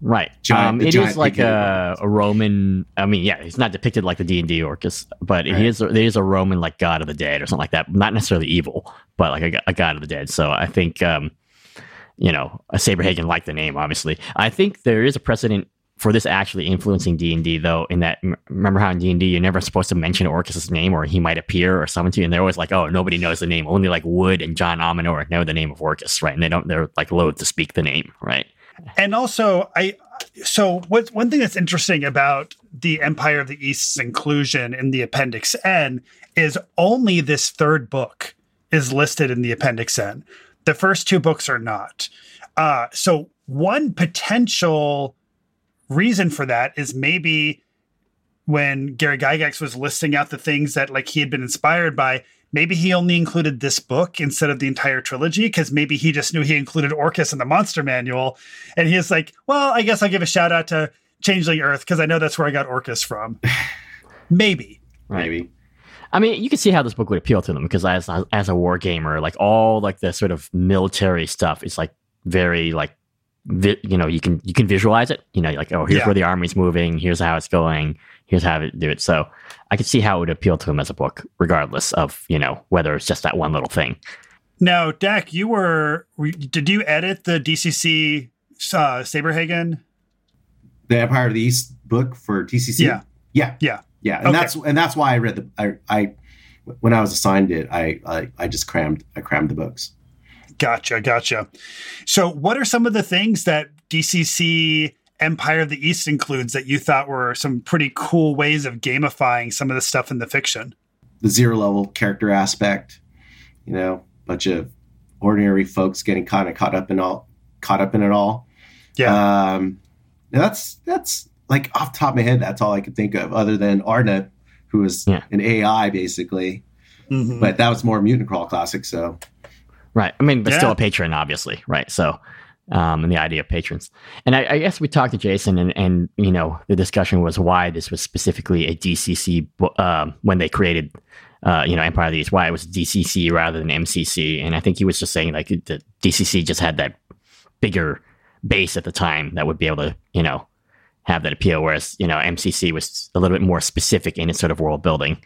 Right. Giant- um, the it is giant like a, a Roman. I mean, yeah, he's not depicted like the D and D Orcus, but Right. he is. There is a Roman like god of the dead or something like that. Not necessarily evil, but like a, a god of the dead. So I think, um, you know, a Saberhagen liked the name. Obviously, I think there is a precedent for this actually influencing D and D though. In that, remember how in D and D you're never supposed to mention Orcus's name or he might appear or summon to you, and they're always like, oh, nobody knows the name. Only like Wood and John Ominor know the name of Orcus, right? And they don't. They're like loath to speak the name, right? And also, I so what one thing that's interesting about the Empire of the East's inclusion in the Appendix N is only this third book is listed in the Appendix N. The first two books are not. Uh, so one potential reason for that is maybe when Gary Gygax was listing out the things that like he had been inspired by, maybe he only included this book instead of the entire trilogy because maybe he just knew he included Orcus in the Monster Manual, and he's like, well, I guess I'll give a shout out to Changeling Earth because I know that's where I got Orcus from. maybe. Maybe. I mean, you can see how this book would appeal to them because as as a war gamer, like all like the sort of military stuff is like very like vi- you know you can you can visualize it. You know, like oh here's Yeah. where the army's moving, here's how it's going, here's how to do it. So I could see how it would appeal to him as a book, regardless of you know whether it's just that one little thing. Now, Dak, you were were- did you edit the DCC uh, Saberhagen? The Empire of the East book for DCC. Yeah. Yeah. Yeah. Yeah. And Okay. that's and that's why I read the I I when I was assigned it, I I, I just crammed I crammed the books. Gotcha, gotcha. So, what are some of the things that DCC Empire of the East includes that you thought were some pretty cool ways of gamifying some of the stuff in the fiction? The zero level character aspect, you know, bunch of ordinary folks getting kind of caught up in all caught up in it all. Yeah, Um, that's that's like off the top of my head, that's all I could think of, other than Ardneh, who was Yeah. an AI basically. Mhm. But that was more Mutant Crawl Classic, so Right. I mean, but still a patron, obviously. Right. So, um, and the idea of patrons. And I, I guess we talked to Jason, and, and, you know, the discussion was why this was specifically a DCC um, when they created, uh, you know, Empire of the East, why it was DCC rather than MCC. And I think he was just saying, like, the DCC just had that bigger base at the time that would be able to, you know, have that appeal, whereas, you know, MCC was a little bit more specific in its sort of world building.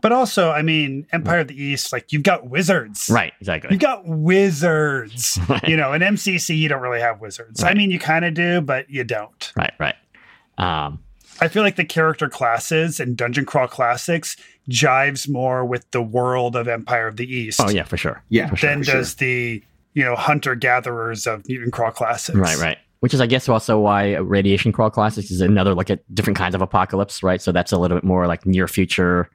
But also, I mean, Empire of the East, like you've got wizards, Right. Exactly. You've got wizards. You know, in MCC, you don't really have wizards. I mean, you kind of do, but you don't. right. Right. Um, I feel like the character classes in Dungeon Crawl Classics jives more with the world of Empire of the East. oh, yeah, for sure. yeah, For sure. than for sure. does the you know hunter gatherers of Mutant Crawl Classics. Right, right. Which is, I guess, also why Radiation Crawl Classics is another look at different kinds of apocalypse, right? So that's a little bit more like near future,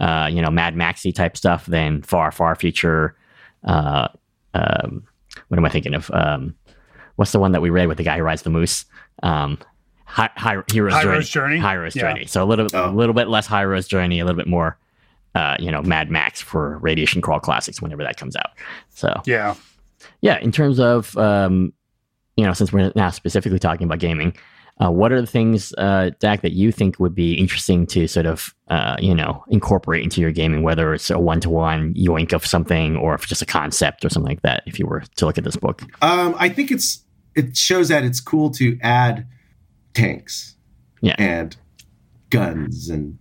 uh, you know, Mad Maxy type stuff than far, far future. Uh, um, what am I thinking of? Um, what's the one that we read with the guy who rides the moose? Um, Hi- Hi- Hiero's, Hiero's Journey. Journey? Hiero's Yeah. Journey. So a little, a Oh. little bit less Hiero's Journey, a little bit more, uh, you know, Mad Max for Radiation Crawl Classics whenever that comes out. So Yeah. yeah, in terms of um, you know, since we're now specifically talking about gaming, uh, what are the things, uh, Dak, that you think would be interesting to sort of, uh, you know, incorporate into your gaming, whether it's a one-to-one yoink of something or if it's just a concept or something like that, if you were to look at this book? Um, I think it's it shows that it's cool to add tanks, Yeah. and guns and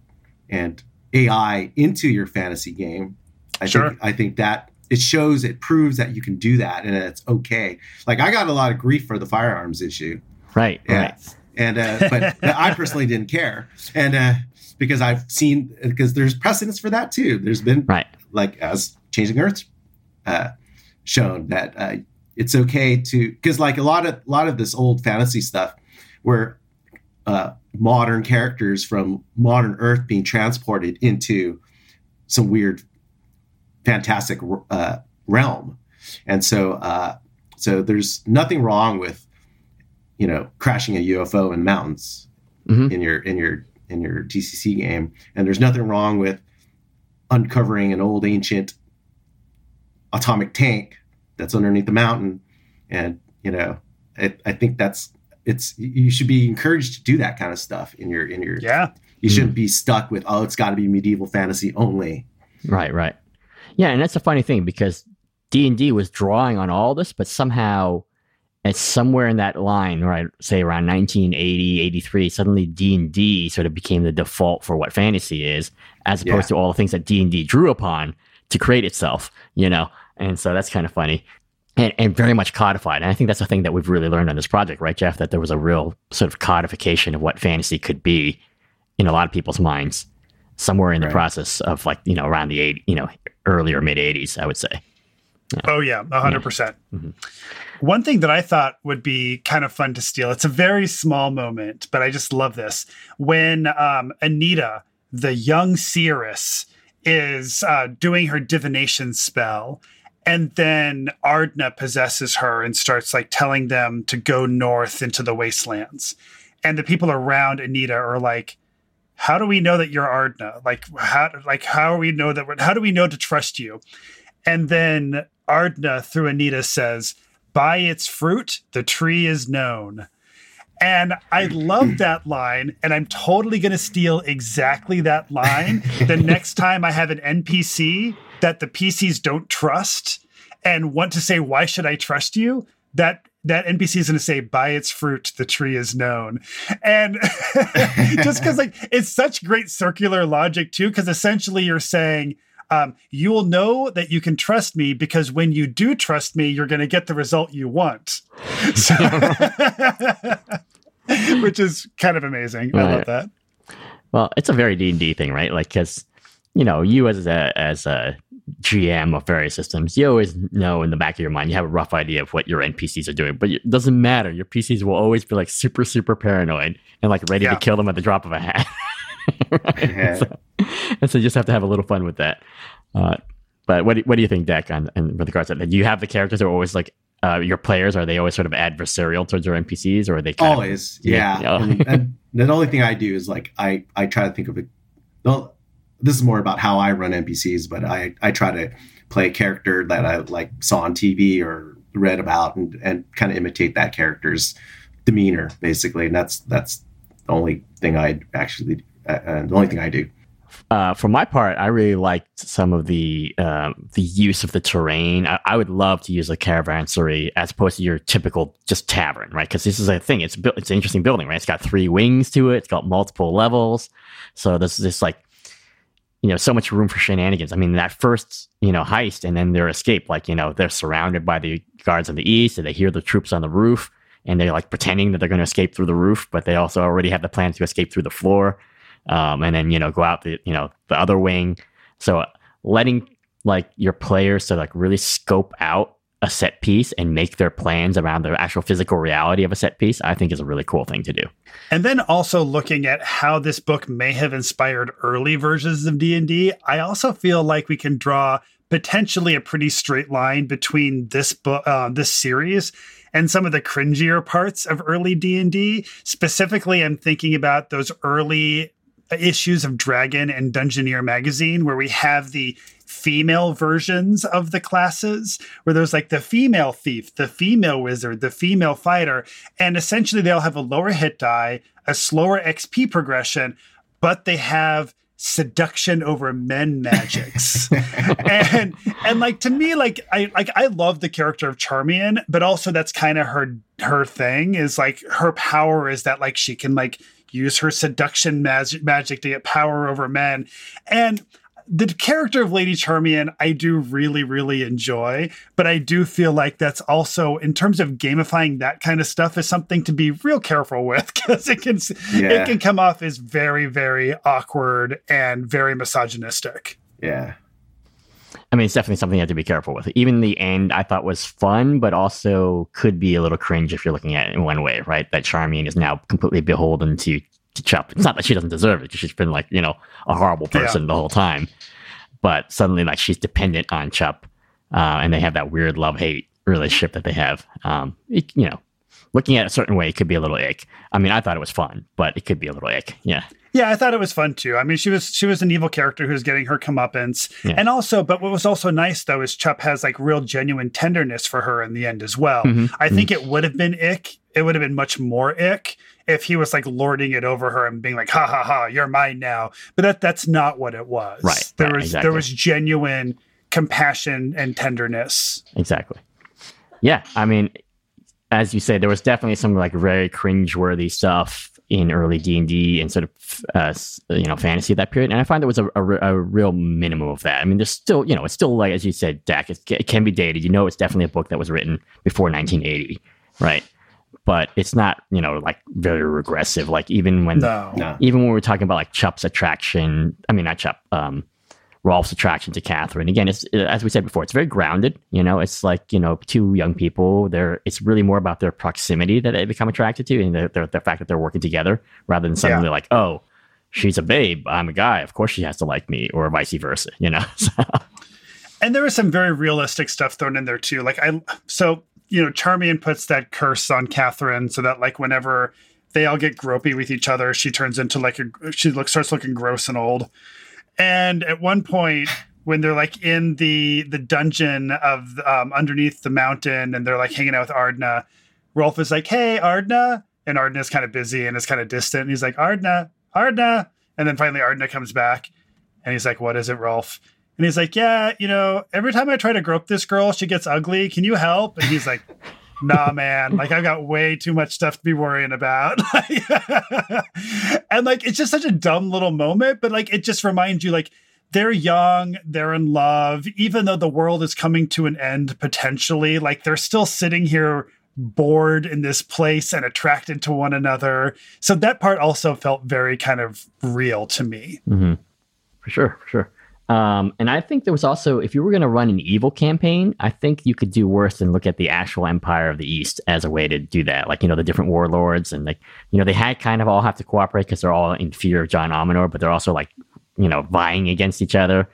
and AI into your fantasy game. I Sure. think I think that it shows it proves that you can do that and it's okay. Like I got a lot of grief for the firearms issue. Right, Yeah. right. And uh, but I personally didn't care, and uh, because I've seen because there's precedence for that too. There's been right. like as Changeling Earth uh, shown that uh, it's okay to because like a lot of a lot of this old fantasy stuff where uh, modern characters from modern Earth being transported into some weird, fantastic uh, realm, and so uh, so there's nothing wrong with you know crashing a UFO in mountains mm-hmm. in your in your in your DCC game, and there's nothing wrong with uncovering an old ancient atomic tank that's underneath the mountain, and you know I, I think that's it's you should be encouraged to do that kind of stuff in your in your yeah. You shouldn't mm. be stuck with oh it's got to be medieval fantasy only. Right right. Yeah and that's a funny thing because d&d was drawing on all this but somehow it's somewhere in that line right say around 1980 83 suddenly d&d sort of became the default for what fantasy is as opposed yeah. to all the things that d&d drew upon to create itself you know and so that's kind of funny and, and very much codified. And I think that's the thing that we've really learned on this project, right, Jeff? That there was a real sort of codification of what fantasy could be in a lot of people's minds somewhere in right. the process of like, you know, around the 80, you know, earlier mid 80s, I would say. Yeah. Oh, yeah, 100%. Mm-hmm. One thing that I thought would be kind of fun to steal, it's a very small moment, but I just love this. When um, Anita, the young seeress, is uh, doing her divination spell and then Ardneh possesses her and starts like telling them to go north into the wastelands. And the people around Anita are like, "How do we know that you're Ardneh? Like how like how do we know that how do we know to trust you?" And then Ardneh through Anita says, "By its fruit the tree is known." And I love that line, and I'm totally going to steal exactly that line the next time I have an NPC that the PCs don't trust and want to say, "Why should I trust you?" That that NPC is going to say, "By its fruit, the tree is known," and just because like it's such great circular logic too, because essentially you're saying. Um, you will know that you can trust me because when you do trust me, you're going to get the result you want. So, which is kind of amazing. Right. I love that. Well, it's a very D and D thing, right? Like, because you know, you as a as a GM of various systems, you always know in the back of your mind, you have a rough idea of what your NPCs are doing, but it doesn't matter. Your PCs will always be like super, super paranoid and like ready yeah. to kill them at the drop of a hat. yeah. so, and so you just have to have a little fun with that. Uh, but what do, what do you think, Dak, on, on with regards to that? Do you have the characters that are always like uh, your players? Are they always sort of adversarial towards your NPCs, or are they always? Of, yeah. and, and the only thing I do is like I I try to think of it. Well, this is more about how I run NPCs, but I, I try to play a character that I like saw on TV or read about and, and kind of imitate that character's demeanor basically. And that's, that's the only thing I actually, the only thing I do. Uh, for my part, I really liked some of the uh, the use of the terrain. I, I, would love to use a caravansary as opposed to your typical just tavern, right? Because this is a thing. It's it's an interesting building, right? It's got three wings to it. It's got multiple levels. So this is this like you know, so much room for shenanigans. I mean, that first, you know, heist and then their escape, like, you know, they're surrounded by the guards on the east and they hear the troops on the roof and they're like pretending that they're going to escape through the roof, but they also already have the plan to escape through the floor. Um, and then, you know, go out the, you know, the other wing. So letting like your players to like really scope out a set piece and make their plans around the actual physical reality of a set piece, I think is a really cool thing to do. And then also looking at how this book may have inspired early versions of D&D, I also feel like we can draw potentially a pretty straight line between this book uh, this series and some of the cringier parts of early D&D. Specifically, I'm thinking about those early issues of Dragon and Dungeoneer magazine where we have the female versions of the classes where there's like the female thief, the female wizard, the female fighter, and essentially they'll have a lower hit die, a slower XP progression, but they have seduction over men magics. and and like to me like I like I love the character of Charmian, but also that's kind of her her thing is like her power is that like she can like use her seduction magic magic to get power over men. And the character of Lady Charmian, I do really, really enjoy, but I do feel like that's also, in terms of gamifying that kind of stuff, is something to be real careful with because it can yeah. it can come off as very, very awkward and very misogynistic. Yeah. I mean, it's definitely something you have to be careful with. Even the end, I thought was fun, but also could be a little cringe if you're looking at it in one way, right? That Charmian is now completely beholden to to Chup. It's not that she doesn't deserve it because she's been like, you know, a horrible person yeah. the whole time. But suddenly, like, she's dependent on Chup. Uh, and they have that weird love hate relationship that they have. Um, it, you know, looking at it a certain way, it could be a little ick. I mean, I thought it was fun, but it could be a little ick. Yeah. Yeah, I thought it was fun too. I mean, she was she was an evil character who's getting her comeuppance, yeah. and also, but what was also nice though is Chup has like real genuine tenderness for her in the end as well. Mm-hmm. I think mm-hmm. it would have been ick. It would have been much more ick if he was like lording it over her and being like, "Ha ha ha, you're mine now." But that that's not what it was. Right. There right, was exactly. there was genuine compassion and tenderness. Exactly. Yeah, I mean, as you say, there was definitely some like very cringe-worthy stuff in early D and D and sort of uh, you know fantasy at that period, and I find there was a, a, a, real minimum of that. I mean, there's still you know it's still like as you said, Dak, it can be dated. You know, it's definitely a book that was written before 1980, right? but it's not you know like very regressive like even when no. No. even when we're talking about like chup's attraction i mean not chup um rolf's attraction to catherine again it's as we said before it's very grounded you know it's like you know two young people they're it's really more about their proximity that they become attracted to and the, the, the fact that they're working together rather than suddenly yeah. like oh she's a babe i'm a guy of course she has to like me or vice versa you know and there was some very realistic stuff thrown in there too like i so you know, Charmian puts that curse on Catherine so that like whenever they all get gropey with each other, she turns into like a she looks starts looking gross and old. And at one point, when they're like in the the dungeon of um, underneath the mountain, and they're like hanging out with Ardneh, Rolf is like, "Hey, Ardneh," and Ardneh is kind of busy and is kind of distant. And he's like, "Ardneh, Ardneh," and then finally Ardneh comes back, and he's like, "What is it, Rolf?" And he's like, Yeah, you know, every time I try to grope this girl, she gets ugly. Can you help? And he's like, Nah, man. Like, I've got way too much stuff to be worrying about. and like, it's just such a dumb little moment, but like, it just reminds you, like, they're young, they're in love, even though the world is coming to an end potentially, like, they're still sitting here bored in this place and attracted to one another. So that part also felt very kind of real to me. Mm-hmm. For sure, for sure. Um, and I think there was also, if you were going to run an evil campaign, I think you could do worse than look at the actual Empire of the East as a way to do that. Like, you know, the different warlords and like, you know, they had kind of all have to cooperate because they're all in fear of John Ominor, but they're also like, you know, vying against each other.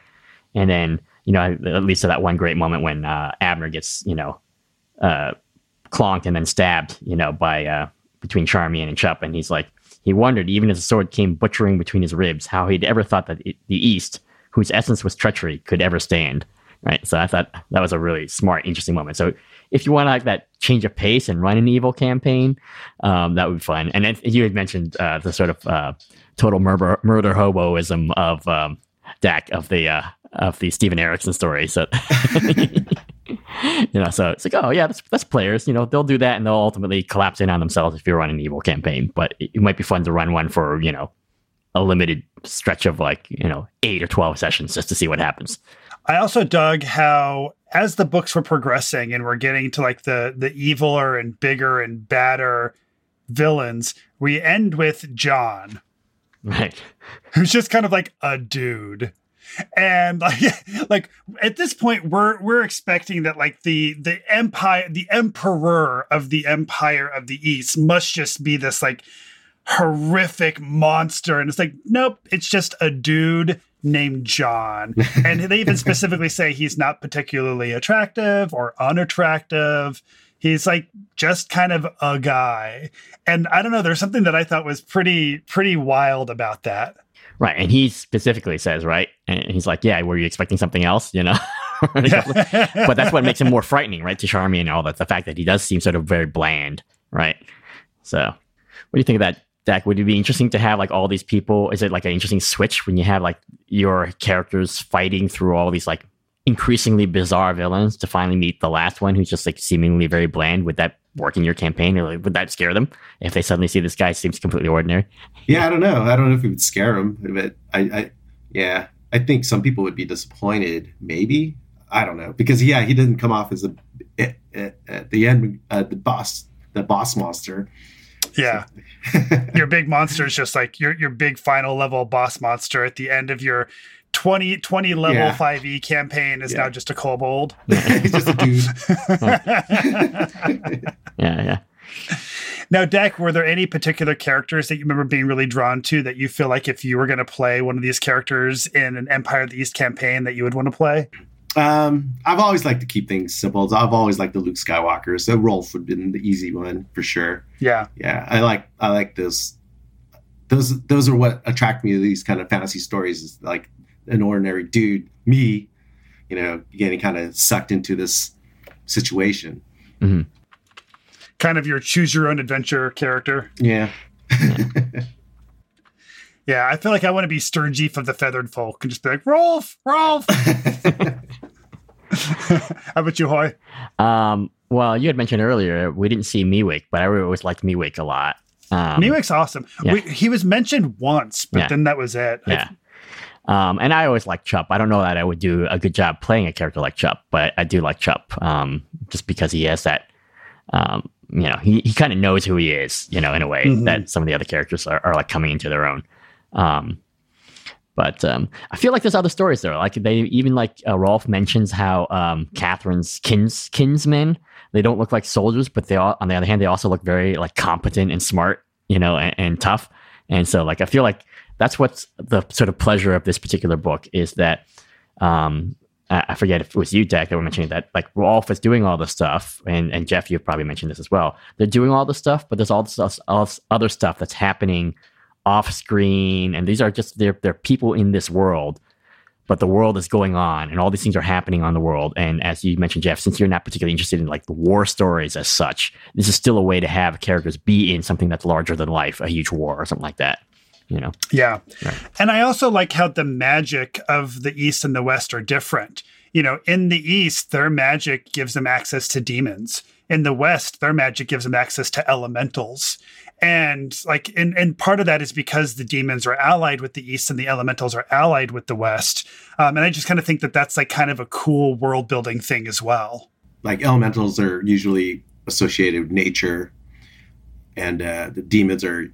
And then, you know, at least to that one great moment when uh, Abner gets, you know, uh, clonked and then stabbed, you know, by uh, between Charmian and Chup. And he's like, he wondered, even as the sword came butchering between his ribs, how he'd ever thought that the East whose essence was treachery could ever stand. Right. So I thought that was a really smart, interesting moment. So if you want like that change of pace and run an evil campaign, um, that would be fun. And then you had mentioned uh, the sort of uh, total murder murder hoboism of um, of the uh, of the Steven Erikson story. So you know, so it's like, oh yeah, that's that's players. You know, they'll do that and they'll ultimately collapse in on themselves if you run an evil campaign. But it, it might be fun to run one for you know a limited stretch of like you know eight or 12 sessions just to see what happens. I also dug how as the books were progressing and we're getting to like the the eviler and bigger and badder villains we end with john right. who's just kind of like a dude. And like like at this point we're we're expecting that like the the empire the emperor of the empire of the east must just be this like horrific monster. And it's like, nope, it's just a dude named John. and they even specifically say he's not particularly attractive or unattractive. He's like just kind of a guy. And I don't know, there's something that I thought was pretty, pretty wild about that. Right. And he specifically says, right? And he's like, yeah, were you expecting something else? You know? but that's what makes him more frightening, right? To Charmian and all that. The fact that he does seem sort of very bland, right? So, what do you think of that Dak, would it be interesting to have like all these people? Is it like an interesting switch when you have like your characters fighting through all these like increasingly bizarre villains to finally meet the last one who's just like seemingly very bland? Would that work in your campaign or like, would that scare them if they suddenly see this guy seems completely ordinary? Yeah, I don't know. I don't know if it would scare them, but I, I yeah, I think some people would be disappointed. Maybe I don't know because yeah, he didn't come off as a at, at the end uh, the boss the boss monster. Yeah, your big monster is just like your your big final level boss monster at the end of your 20, 20 level Yeah. 5e campaign is Yeah. now just a kobold. He's just a dude. Yeah, yeah. Now, Dak, were there any particular characters that you remember being really drawn to that you feel like if you were going to play one of these characters in an Empire of the East campaign that you would want to play? Um, I've always liked to keep things simple. I've always liked the Luke Skywalker, so Rolf would have been the easy one for sure. Yeah. Yeah, I like I like those. Those those are what attract me to these kind of fantasy stories. Is like an ordinary dude, me, you know, getting kind of sucked into this situation. Kind of your choose your own adventure character. Yeah, Yeah, I feel like I want to be Sturgeef of the Feathered Folk and just be like, Rolf, Rolf. How about you, Hoy? Um, well, you had mentioned earlier we didn't see Miwik, but I always liked Miwik a lot. Um, Miwik's awesome. yeah. We, he was mentioned once, but Yeah. then that was it. I- Yeah. Um, and I always like Chup. I don't know that I would do a good job playing a character like Chup, but I do like Chup um, just because he has that, um, you know, he, he kind of knows who he is, you know, in a way Mhm. that some of the other characters are, are like coming into their own. Um, but um, I feel like there's other stories though. Like they even like uh, Rolf mentions how um, Catherine's kins kinsmen they don't look like soldiers, but they all on the other hand they also look very like competent and smart, you know, and, and tough. And so like I feel like that's what's the sort of pleasure of this particular book is that um, I, I forget if it was you, Dak, that were mentioning that like Rolf is doing all this stuff, and and Jeff, you've probably mentioned this as well. They're doing all this stuff, but there's all this all this other stuff that's happening off screen, and these are just they're they're people in this world, but the world is going on, and all these things are happening on the world. And as you mentioned, Jeff, since you're not particularly interested in like the war stories as such, this is still a way to have characters be in something that's larger than life, a huge war or something like that. You know, Yeah. Right. And I also like how the magic of the East and the West are different. You know, in the East, their magic gives them access to demons. In the West, their magic gives them access to elementals. And like and, and part of that is because the demons are allied with the East and the elementals are allied with the West. Um, and I just kind of think that that's like kind of a cool world building thing as well. like elementals are usually associated with nature, and uh, the demons are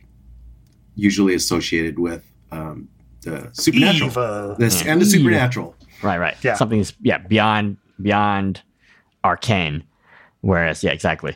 usually associated with um, the supernatural. Evil. This Yeah. and the supernatural. right, right, Yeah. something's yeah beyond beyond arcane. Whereas, yeah, exactly.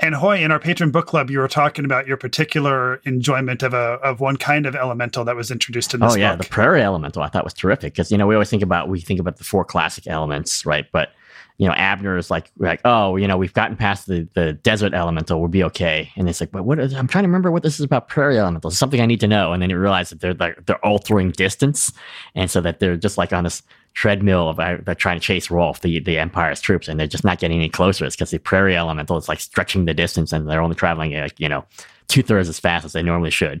And Hoy, in our patron book club, you were talking about your particular enjoyment of a of one kind of elemental that was introduced in this Oh yeah, book. the prairie elemental I thought was terrific because you know we always think about we think about the four classic elements, right? But you know Abner is like like oh you know we've gotten past the the desert elemental we'll be okay, and it's like but what is, I'm trying to remember what this is about prairie elementals It's something I need to know, and then you realize that they're like they're altering distance, and so that they're just like on this treadmill of uh, they're trying to chase Rolf the the Empire's troops, and they're just not getting any closer. It's because the prairie elemental is like stretching the distance, and they're only traveling like you know two thirds as fast as they normally should.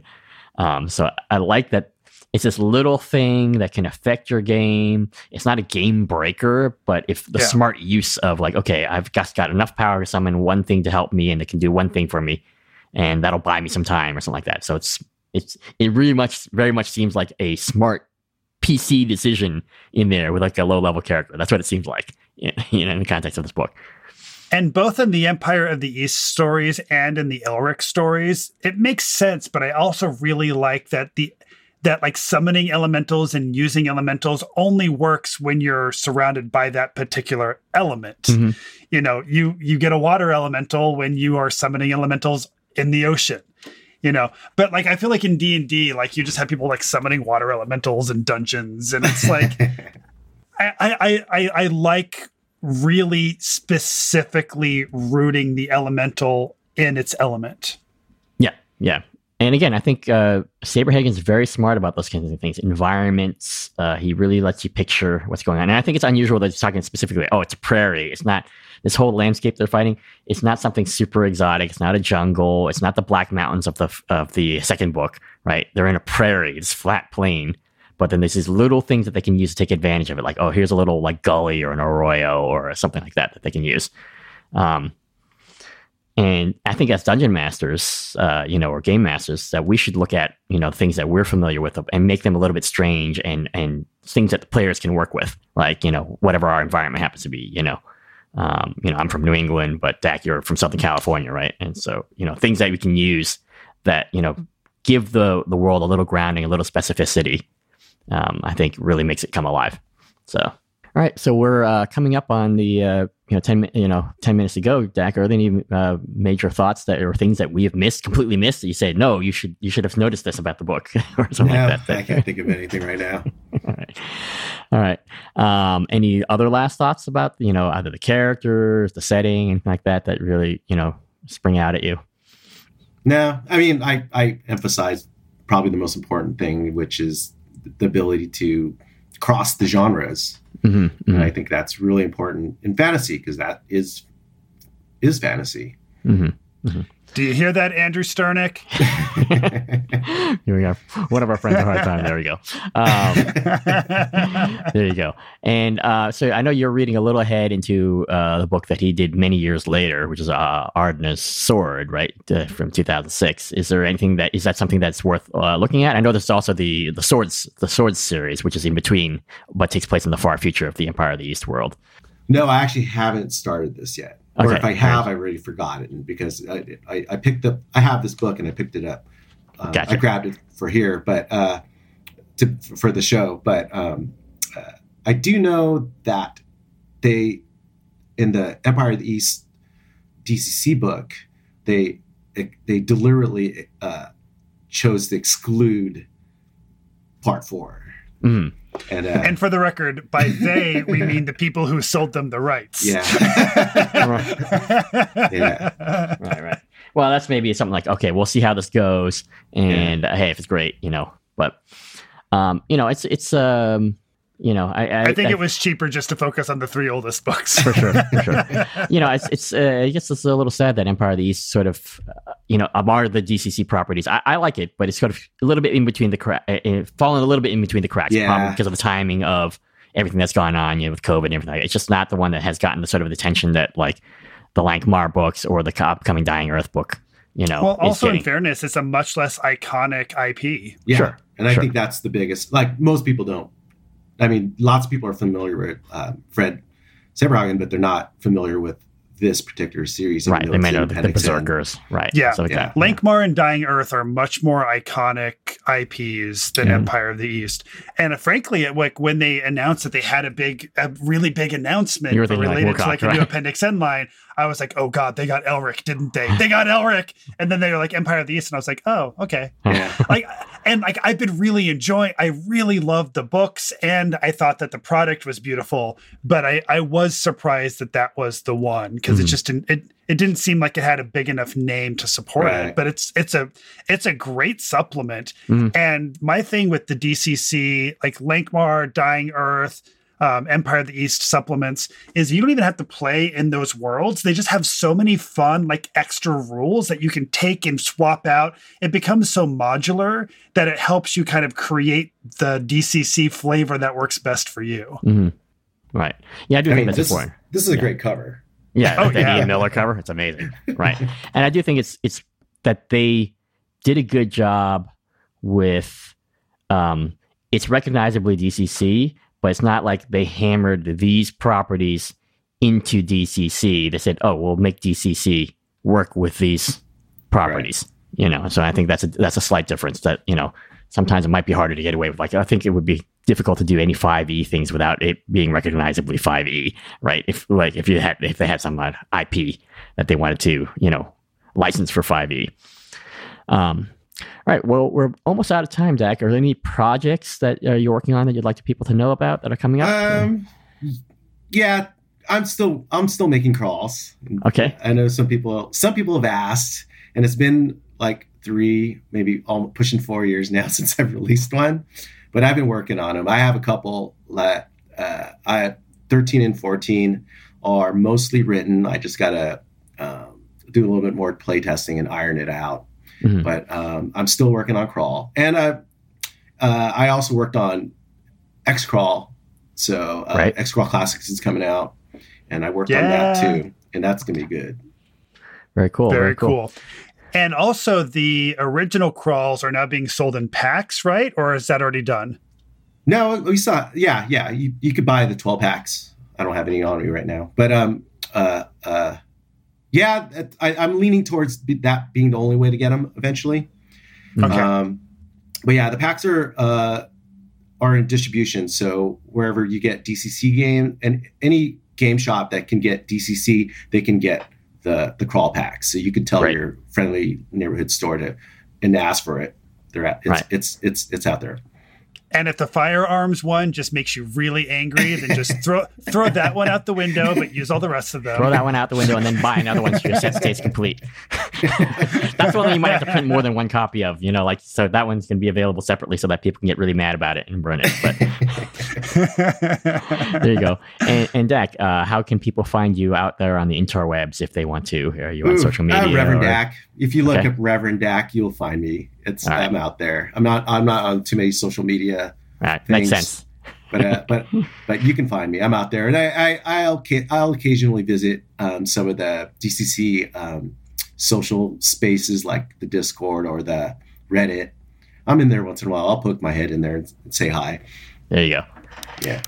Um, so I like that it's this little thing that can affect your game. It's not a game breaker, but if the Yeah. smart use of like, okay, I've just got enough power to summon one thing to help me and it can do one thing for me and that'll buy me some time or something like that. So it's it's it really much very much seems like a smart PC decision in there with like a low level character. That's what it seems like, you know, in the context of this book. And both in the Empire of the East stories and in the Elric stories, it makes sense, but I also really like that the that like summoning elementals and using elementals only works when you're surrounded by that particular element. Mhm. You know, you you get a water elemental when you are summoning elementals in the ocean. You know, but like I feel like in D and D, like you just have people like summoning water elementals in dungeons, and it's like I, I, I, I like really specifically rooting the elemental in its element. Yeah, yeah. And again, I think uh, Saberhagen's very smart about those kinds of things. Environments, uh, he really lets you picture what's going on. And I think it's unusual that he's talking specifically, oh, it's a prairie. It's not this whole landscape they're fighting. It's not something super exotic. It's not a jungle. It's not the Black Mountains of the of the second book, right? They're in a prairie. It's flat plain. But then there's these little things that they can use to take advantage of it, like oh, here's a little like gully or an arroyo or something like that that they can use. Um, And I think as dungeon masters, uh, you know, or game masters, that we should look at you know things that we're familiar with and make them a little bit strange and and things that the players can work with, like you know whatever our environment happens to be. You know, um, you know, I'm from New England, but Dak, you're from Southern California, right? And so you know things that we can use that you know give the the world a little grounding, a little specificity. Um, I think really makes it come alive. So, all right, so we're uh, coming up on the uh, you know ten you know ten minutes to go. Dak, are there any uh, major thoughts that or things that we have missed, completely missed? That you say no, you should you should have noticed this about the book or something no, like that. I can't think of anything right now. all right, all right. Um, any other last thoughts about you know either the characters, the setting, anything like that that really you know spring out at you? No, I mean I I emphasize probably the most important thing, which is the ability to cross the genres. Mm-hmm, mm-hmm. And I think that's really important in fantasy because that is is fantasy. Mm-hmm, Do you hear that, Andrew Sternick? Here we go. One of our friends at Hard Time. There we go. Um, there you go. And uh, so I know you're reading a little ahead into uh, the book that he did many years later, which is uh, Ardneh's Sword, right, uh, from 2006. Is there anything that is that something that's worth uh, looking at? I know there's also the the swords the swords series, which is in between what takes place in the far future of the Empire of the East world. No, I actually haven't started this yet. Or if I have, right. I already forgot it because I, I, I picked up. I have this book and I picked it up. Um, Gotcha. I grabbed it for here, but uh, to, for the show. But um, uh, I do know that they in the Empire of the East DCC book they they deliberately uh, chose to exclude part four. Mhm. And, uh, And for the record, by they, we mean the people who sold them the rights. yeah, yeah. right, right. Well, that's maybe something like, okay, we'll see how this goes, and uh, hey, if it's great, you know. But, um, you know, it's it's um, you know, I I, I think it was cheaper just to focus on the three oldest books. for sure, for sure. you know, it's it's uh, I guess it's a little sad that Empire of the East sort of, uh, you know, among the DCC properties. I, I like it, but it's sort of a little bit in between the crack, uh, uh, falling a little bit in between the cracks, Yeah. because of the timing of everything that's gone on, you know, with COVID and everything. It's just not the one that has gotten the sort of attention that like the Lankhmar books or the upcoming Dying Earth book. You know, well, is also in fairness, it's a much less iconic IP. Yeah. Sure, And I sure. think that's the biggest, like most people don't. I mean, lots of people are familiar with uh, Fred Saberhagen, but they're not familiar with this particular series. even right. They may know the, the Appendix N. Berserkers, right? Yeah. stuff like Yeah. that. Lankhmar and Dying Earth are much more iconic IPs than Yeah. Empire of the East. And uh, frankly, it, like when they announced that they had a big, a really big announcement You were thinking, like, related to Wilcox, like a new? Appendix N line, I was like, oh god, they got Elric, didn't they? They got Elric, and then they were like Empire of the East, and I was like, oh okay. Yeah. like and like I've been really enjoying I really loved the books and I thought that the product was beautiful but I I was surprised that that was the one because it Mhm. just didn't it it didn't seem like it had a big enough name to support Right. it but it's it's a it's a great supplement Mhm. and my thing with the DCC like Lankhmar Dying Earth um, Empire of the East supplements is you don't even have to play in those worlds. They just have so many fun, like extra rules that you can take and swap out. It becomes so modular that it helps you kind of create the DCC flavor that works best for you. Mhm. Right. Yeah, I do I think mean, that's this is, important. this is a Yeah. great cover. Yeah, Oh, the yeah. Ian Miller cover. It's amazing. Right. and I do think it's it's that they did a good job with um it's recognizably DCC, but it's not like they hammered these properties into DCC. They said, "Oh, we'll make DCC work with these properties." You know, so I think that's a that's a slight difference that, you know, sometimes it might be harder to get away with. Like I think it would be difficult to do any 5e things without it being recognizably 5e, right? If like if you had if they had some uh, IP that they wanted to, you know, license for 5e. Um, right. Well, we're almost out of time, Dak. Are there any projects that uh, you're working on that you'd like to people to know about that are coming up? Um, yeah, I'm still I'm still making crawls. okay. I know some people some people have asked, and it's been like three, maybe almost pushing four years now since I've released one. But I've been working on them. I have a couple that uh, I 13 and 14 are mostly written. I just gotta um, do a little bit more play testing and iron it out. Mhm. But um, I'm still working on crawl, and uh, uh, I also worked on X crawl. So uh, Right. X crawl classics is coming out, and I worked on that too, and that's gonna be good. Very cool. Very, very cool. cool. And also, the original crawls are now being sold in packs, right? Or is that already done? No, we saw. Yeah, yeah. You, you could buy the twelve packs. I don't have any on me right now, but um, uh, uh, yeah, I, am leaning towards that being the only way to get them eventually. Okay. Um, but yeah, the packs are uh are in distribution. So wherever you get DCC game and any game shop that can get DCC, they can get the the crawl packs. So you can tell right. your friendly neighborhood store to and ask for it. They're at it's, right. it's it's it's out there. And if the firearms one just makes you really angry, then just throw throw that one out the window, but use all the rest of them. Throw that one out the window and then buy another one so your set stays complete. That's one that you might have to print more than one copy of, you know, like so that one's gonna be available separately so that people can get really mad about it and burn it. But there you go. And, and Dak, uh, how can people find you out there on the interwebs if they want to? Are you on Ooh, social media? Uh, Reverend or... Dak. If you look okay. up Reverend Dak, you'll find me. It's right. I'm out there. I'm not I'm not on too many social media. Right, things, makes sense. but uh, but but you can find me. I'm out there, and I, I will I'll occasionally visit um, some of the DCC um, social spaces like the Discord or the Reddit. I'm in there once in a while. I'll poke my head in there and say hi. There you go. Yeah.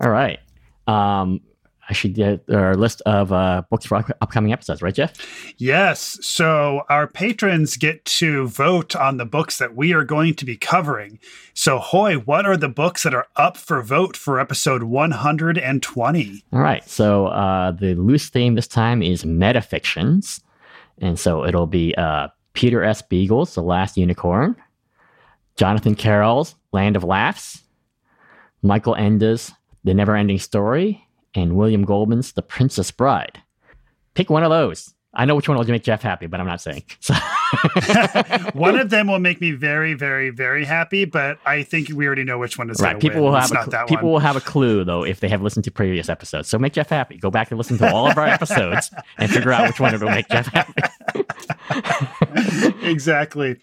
All right. Um, I should get our list of uh, books for upcoming episodes, right, Jeff? Yes. So our patrons get to vote on the books that we are going to be covering. So, Hoy, what are the books that are up for vote for episode 120? All right. So uh, the loose theme this time is metafictions. And so it'll be uh, Peter S. Beagle's The Last Unicorn, Jonathan Carroll's Land of Laughs, Michael Ende's The Never Ending Story, and William Goldman's The Princess Bride. Pick one of those. I know which one will make Jeff happy, but I'm not saying. So. one of them will make me very, very, very happy, but I think we already know which one is right. People win. will have a, cl- people one. will have a clue though if they have listened to previous episodes. So make Jeff happy. Go back and listen to all of our episodes and figure out which one will make Jeff happy. exactly.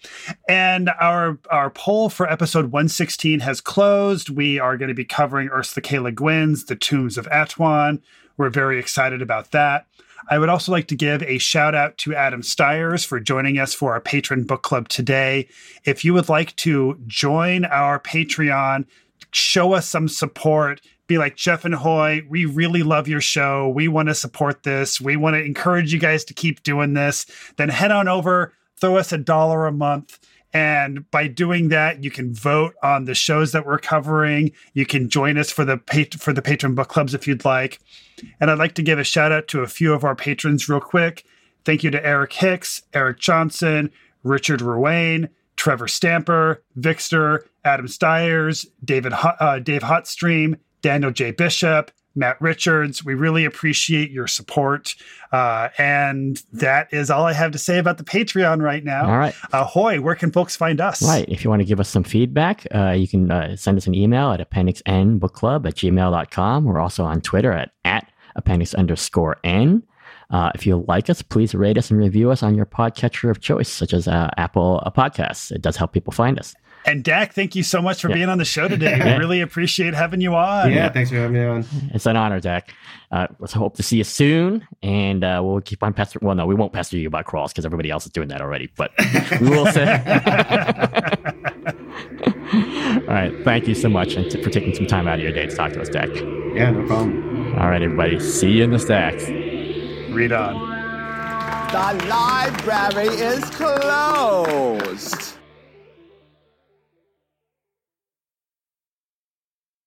And our our poll for episode 116 has closed. We are going to be covering Ursula K. Le Guin's The Tombs of Atuan. We're very excited about that. I would also like to give a shout out to Adam Stiers for joining us for our patron book club today. If you would like to join our Patreon, show us some support, be like Jeff and Hoy, we really love your show. We want to support this. We want to encourage you guys to keep doing this. Then head on over, throw us a dollar a month. And by doing that, you can vote on the shows that we're covering. You can join us for the pat- for the patron book clubs if you'd like. And I'd like to give a shout out to a few of our patrons real quick. Thank you to Eric Hicks, Eric Johnson, Richard Ruane, Trevor Stamper, Vixter, Adam Stiers, David uh, Dave Hotstream, Daniel J. Bishop, Matt Richards. We really appreciate your support. Uh, and that is all I have to say about the Patreon right now. All right. Ahoy, where can folks find us? Right. If you want to give us some feedback, uh, you can uh, send us an email at appendixnbookclub at gmail.com. We're also on Twitter at, at appendix underscore n. Uh, if you like us, please rate us and review us on your podcatcher of choice, such as uh, Apple Podcasts. It does help people find us. And Dak, thank you so much for yeah. being on the show today. We really appreciate having you on. Yeah, thanks for having me on. It's an honor, Dak. Uh, let's hope to see you soon, and uh, we'll keep on pestering. Well, no, we won't pester you about crawls because everybody else is doing that already. But we will say. All right, thank you so much and for taking some time out of your day to talk to us, Dak. Yeah, no problem. All right, everybody. See you in the stacks. Read on. The library is closed.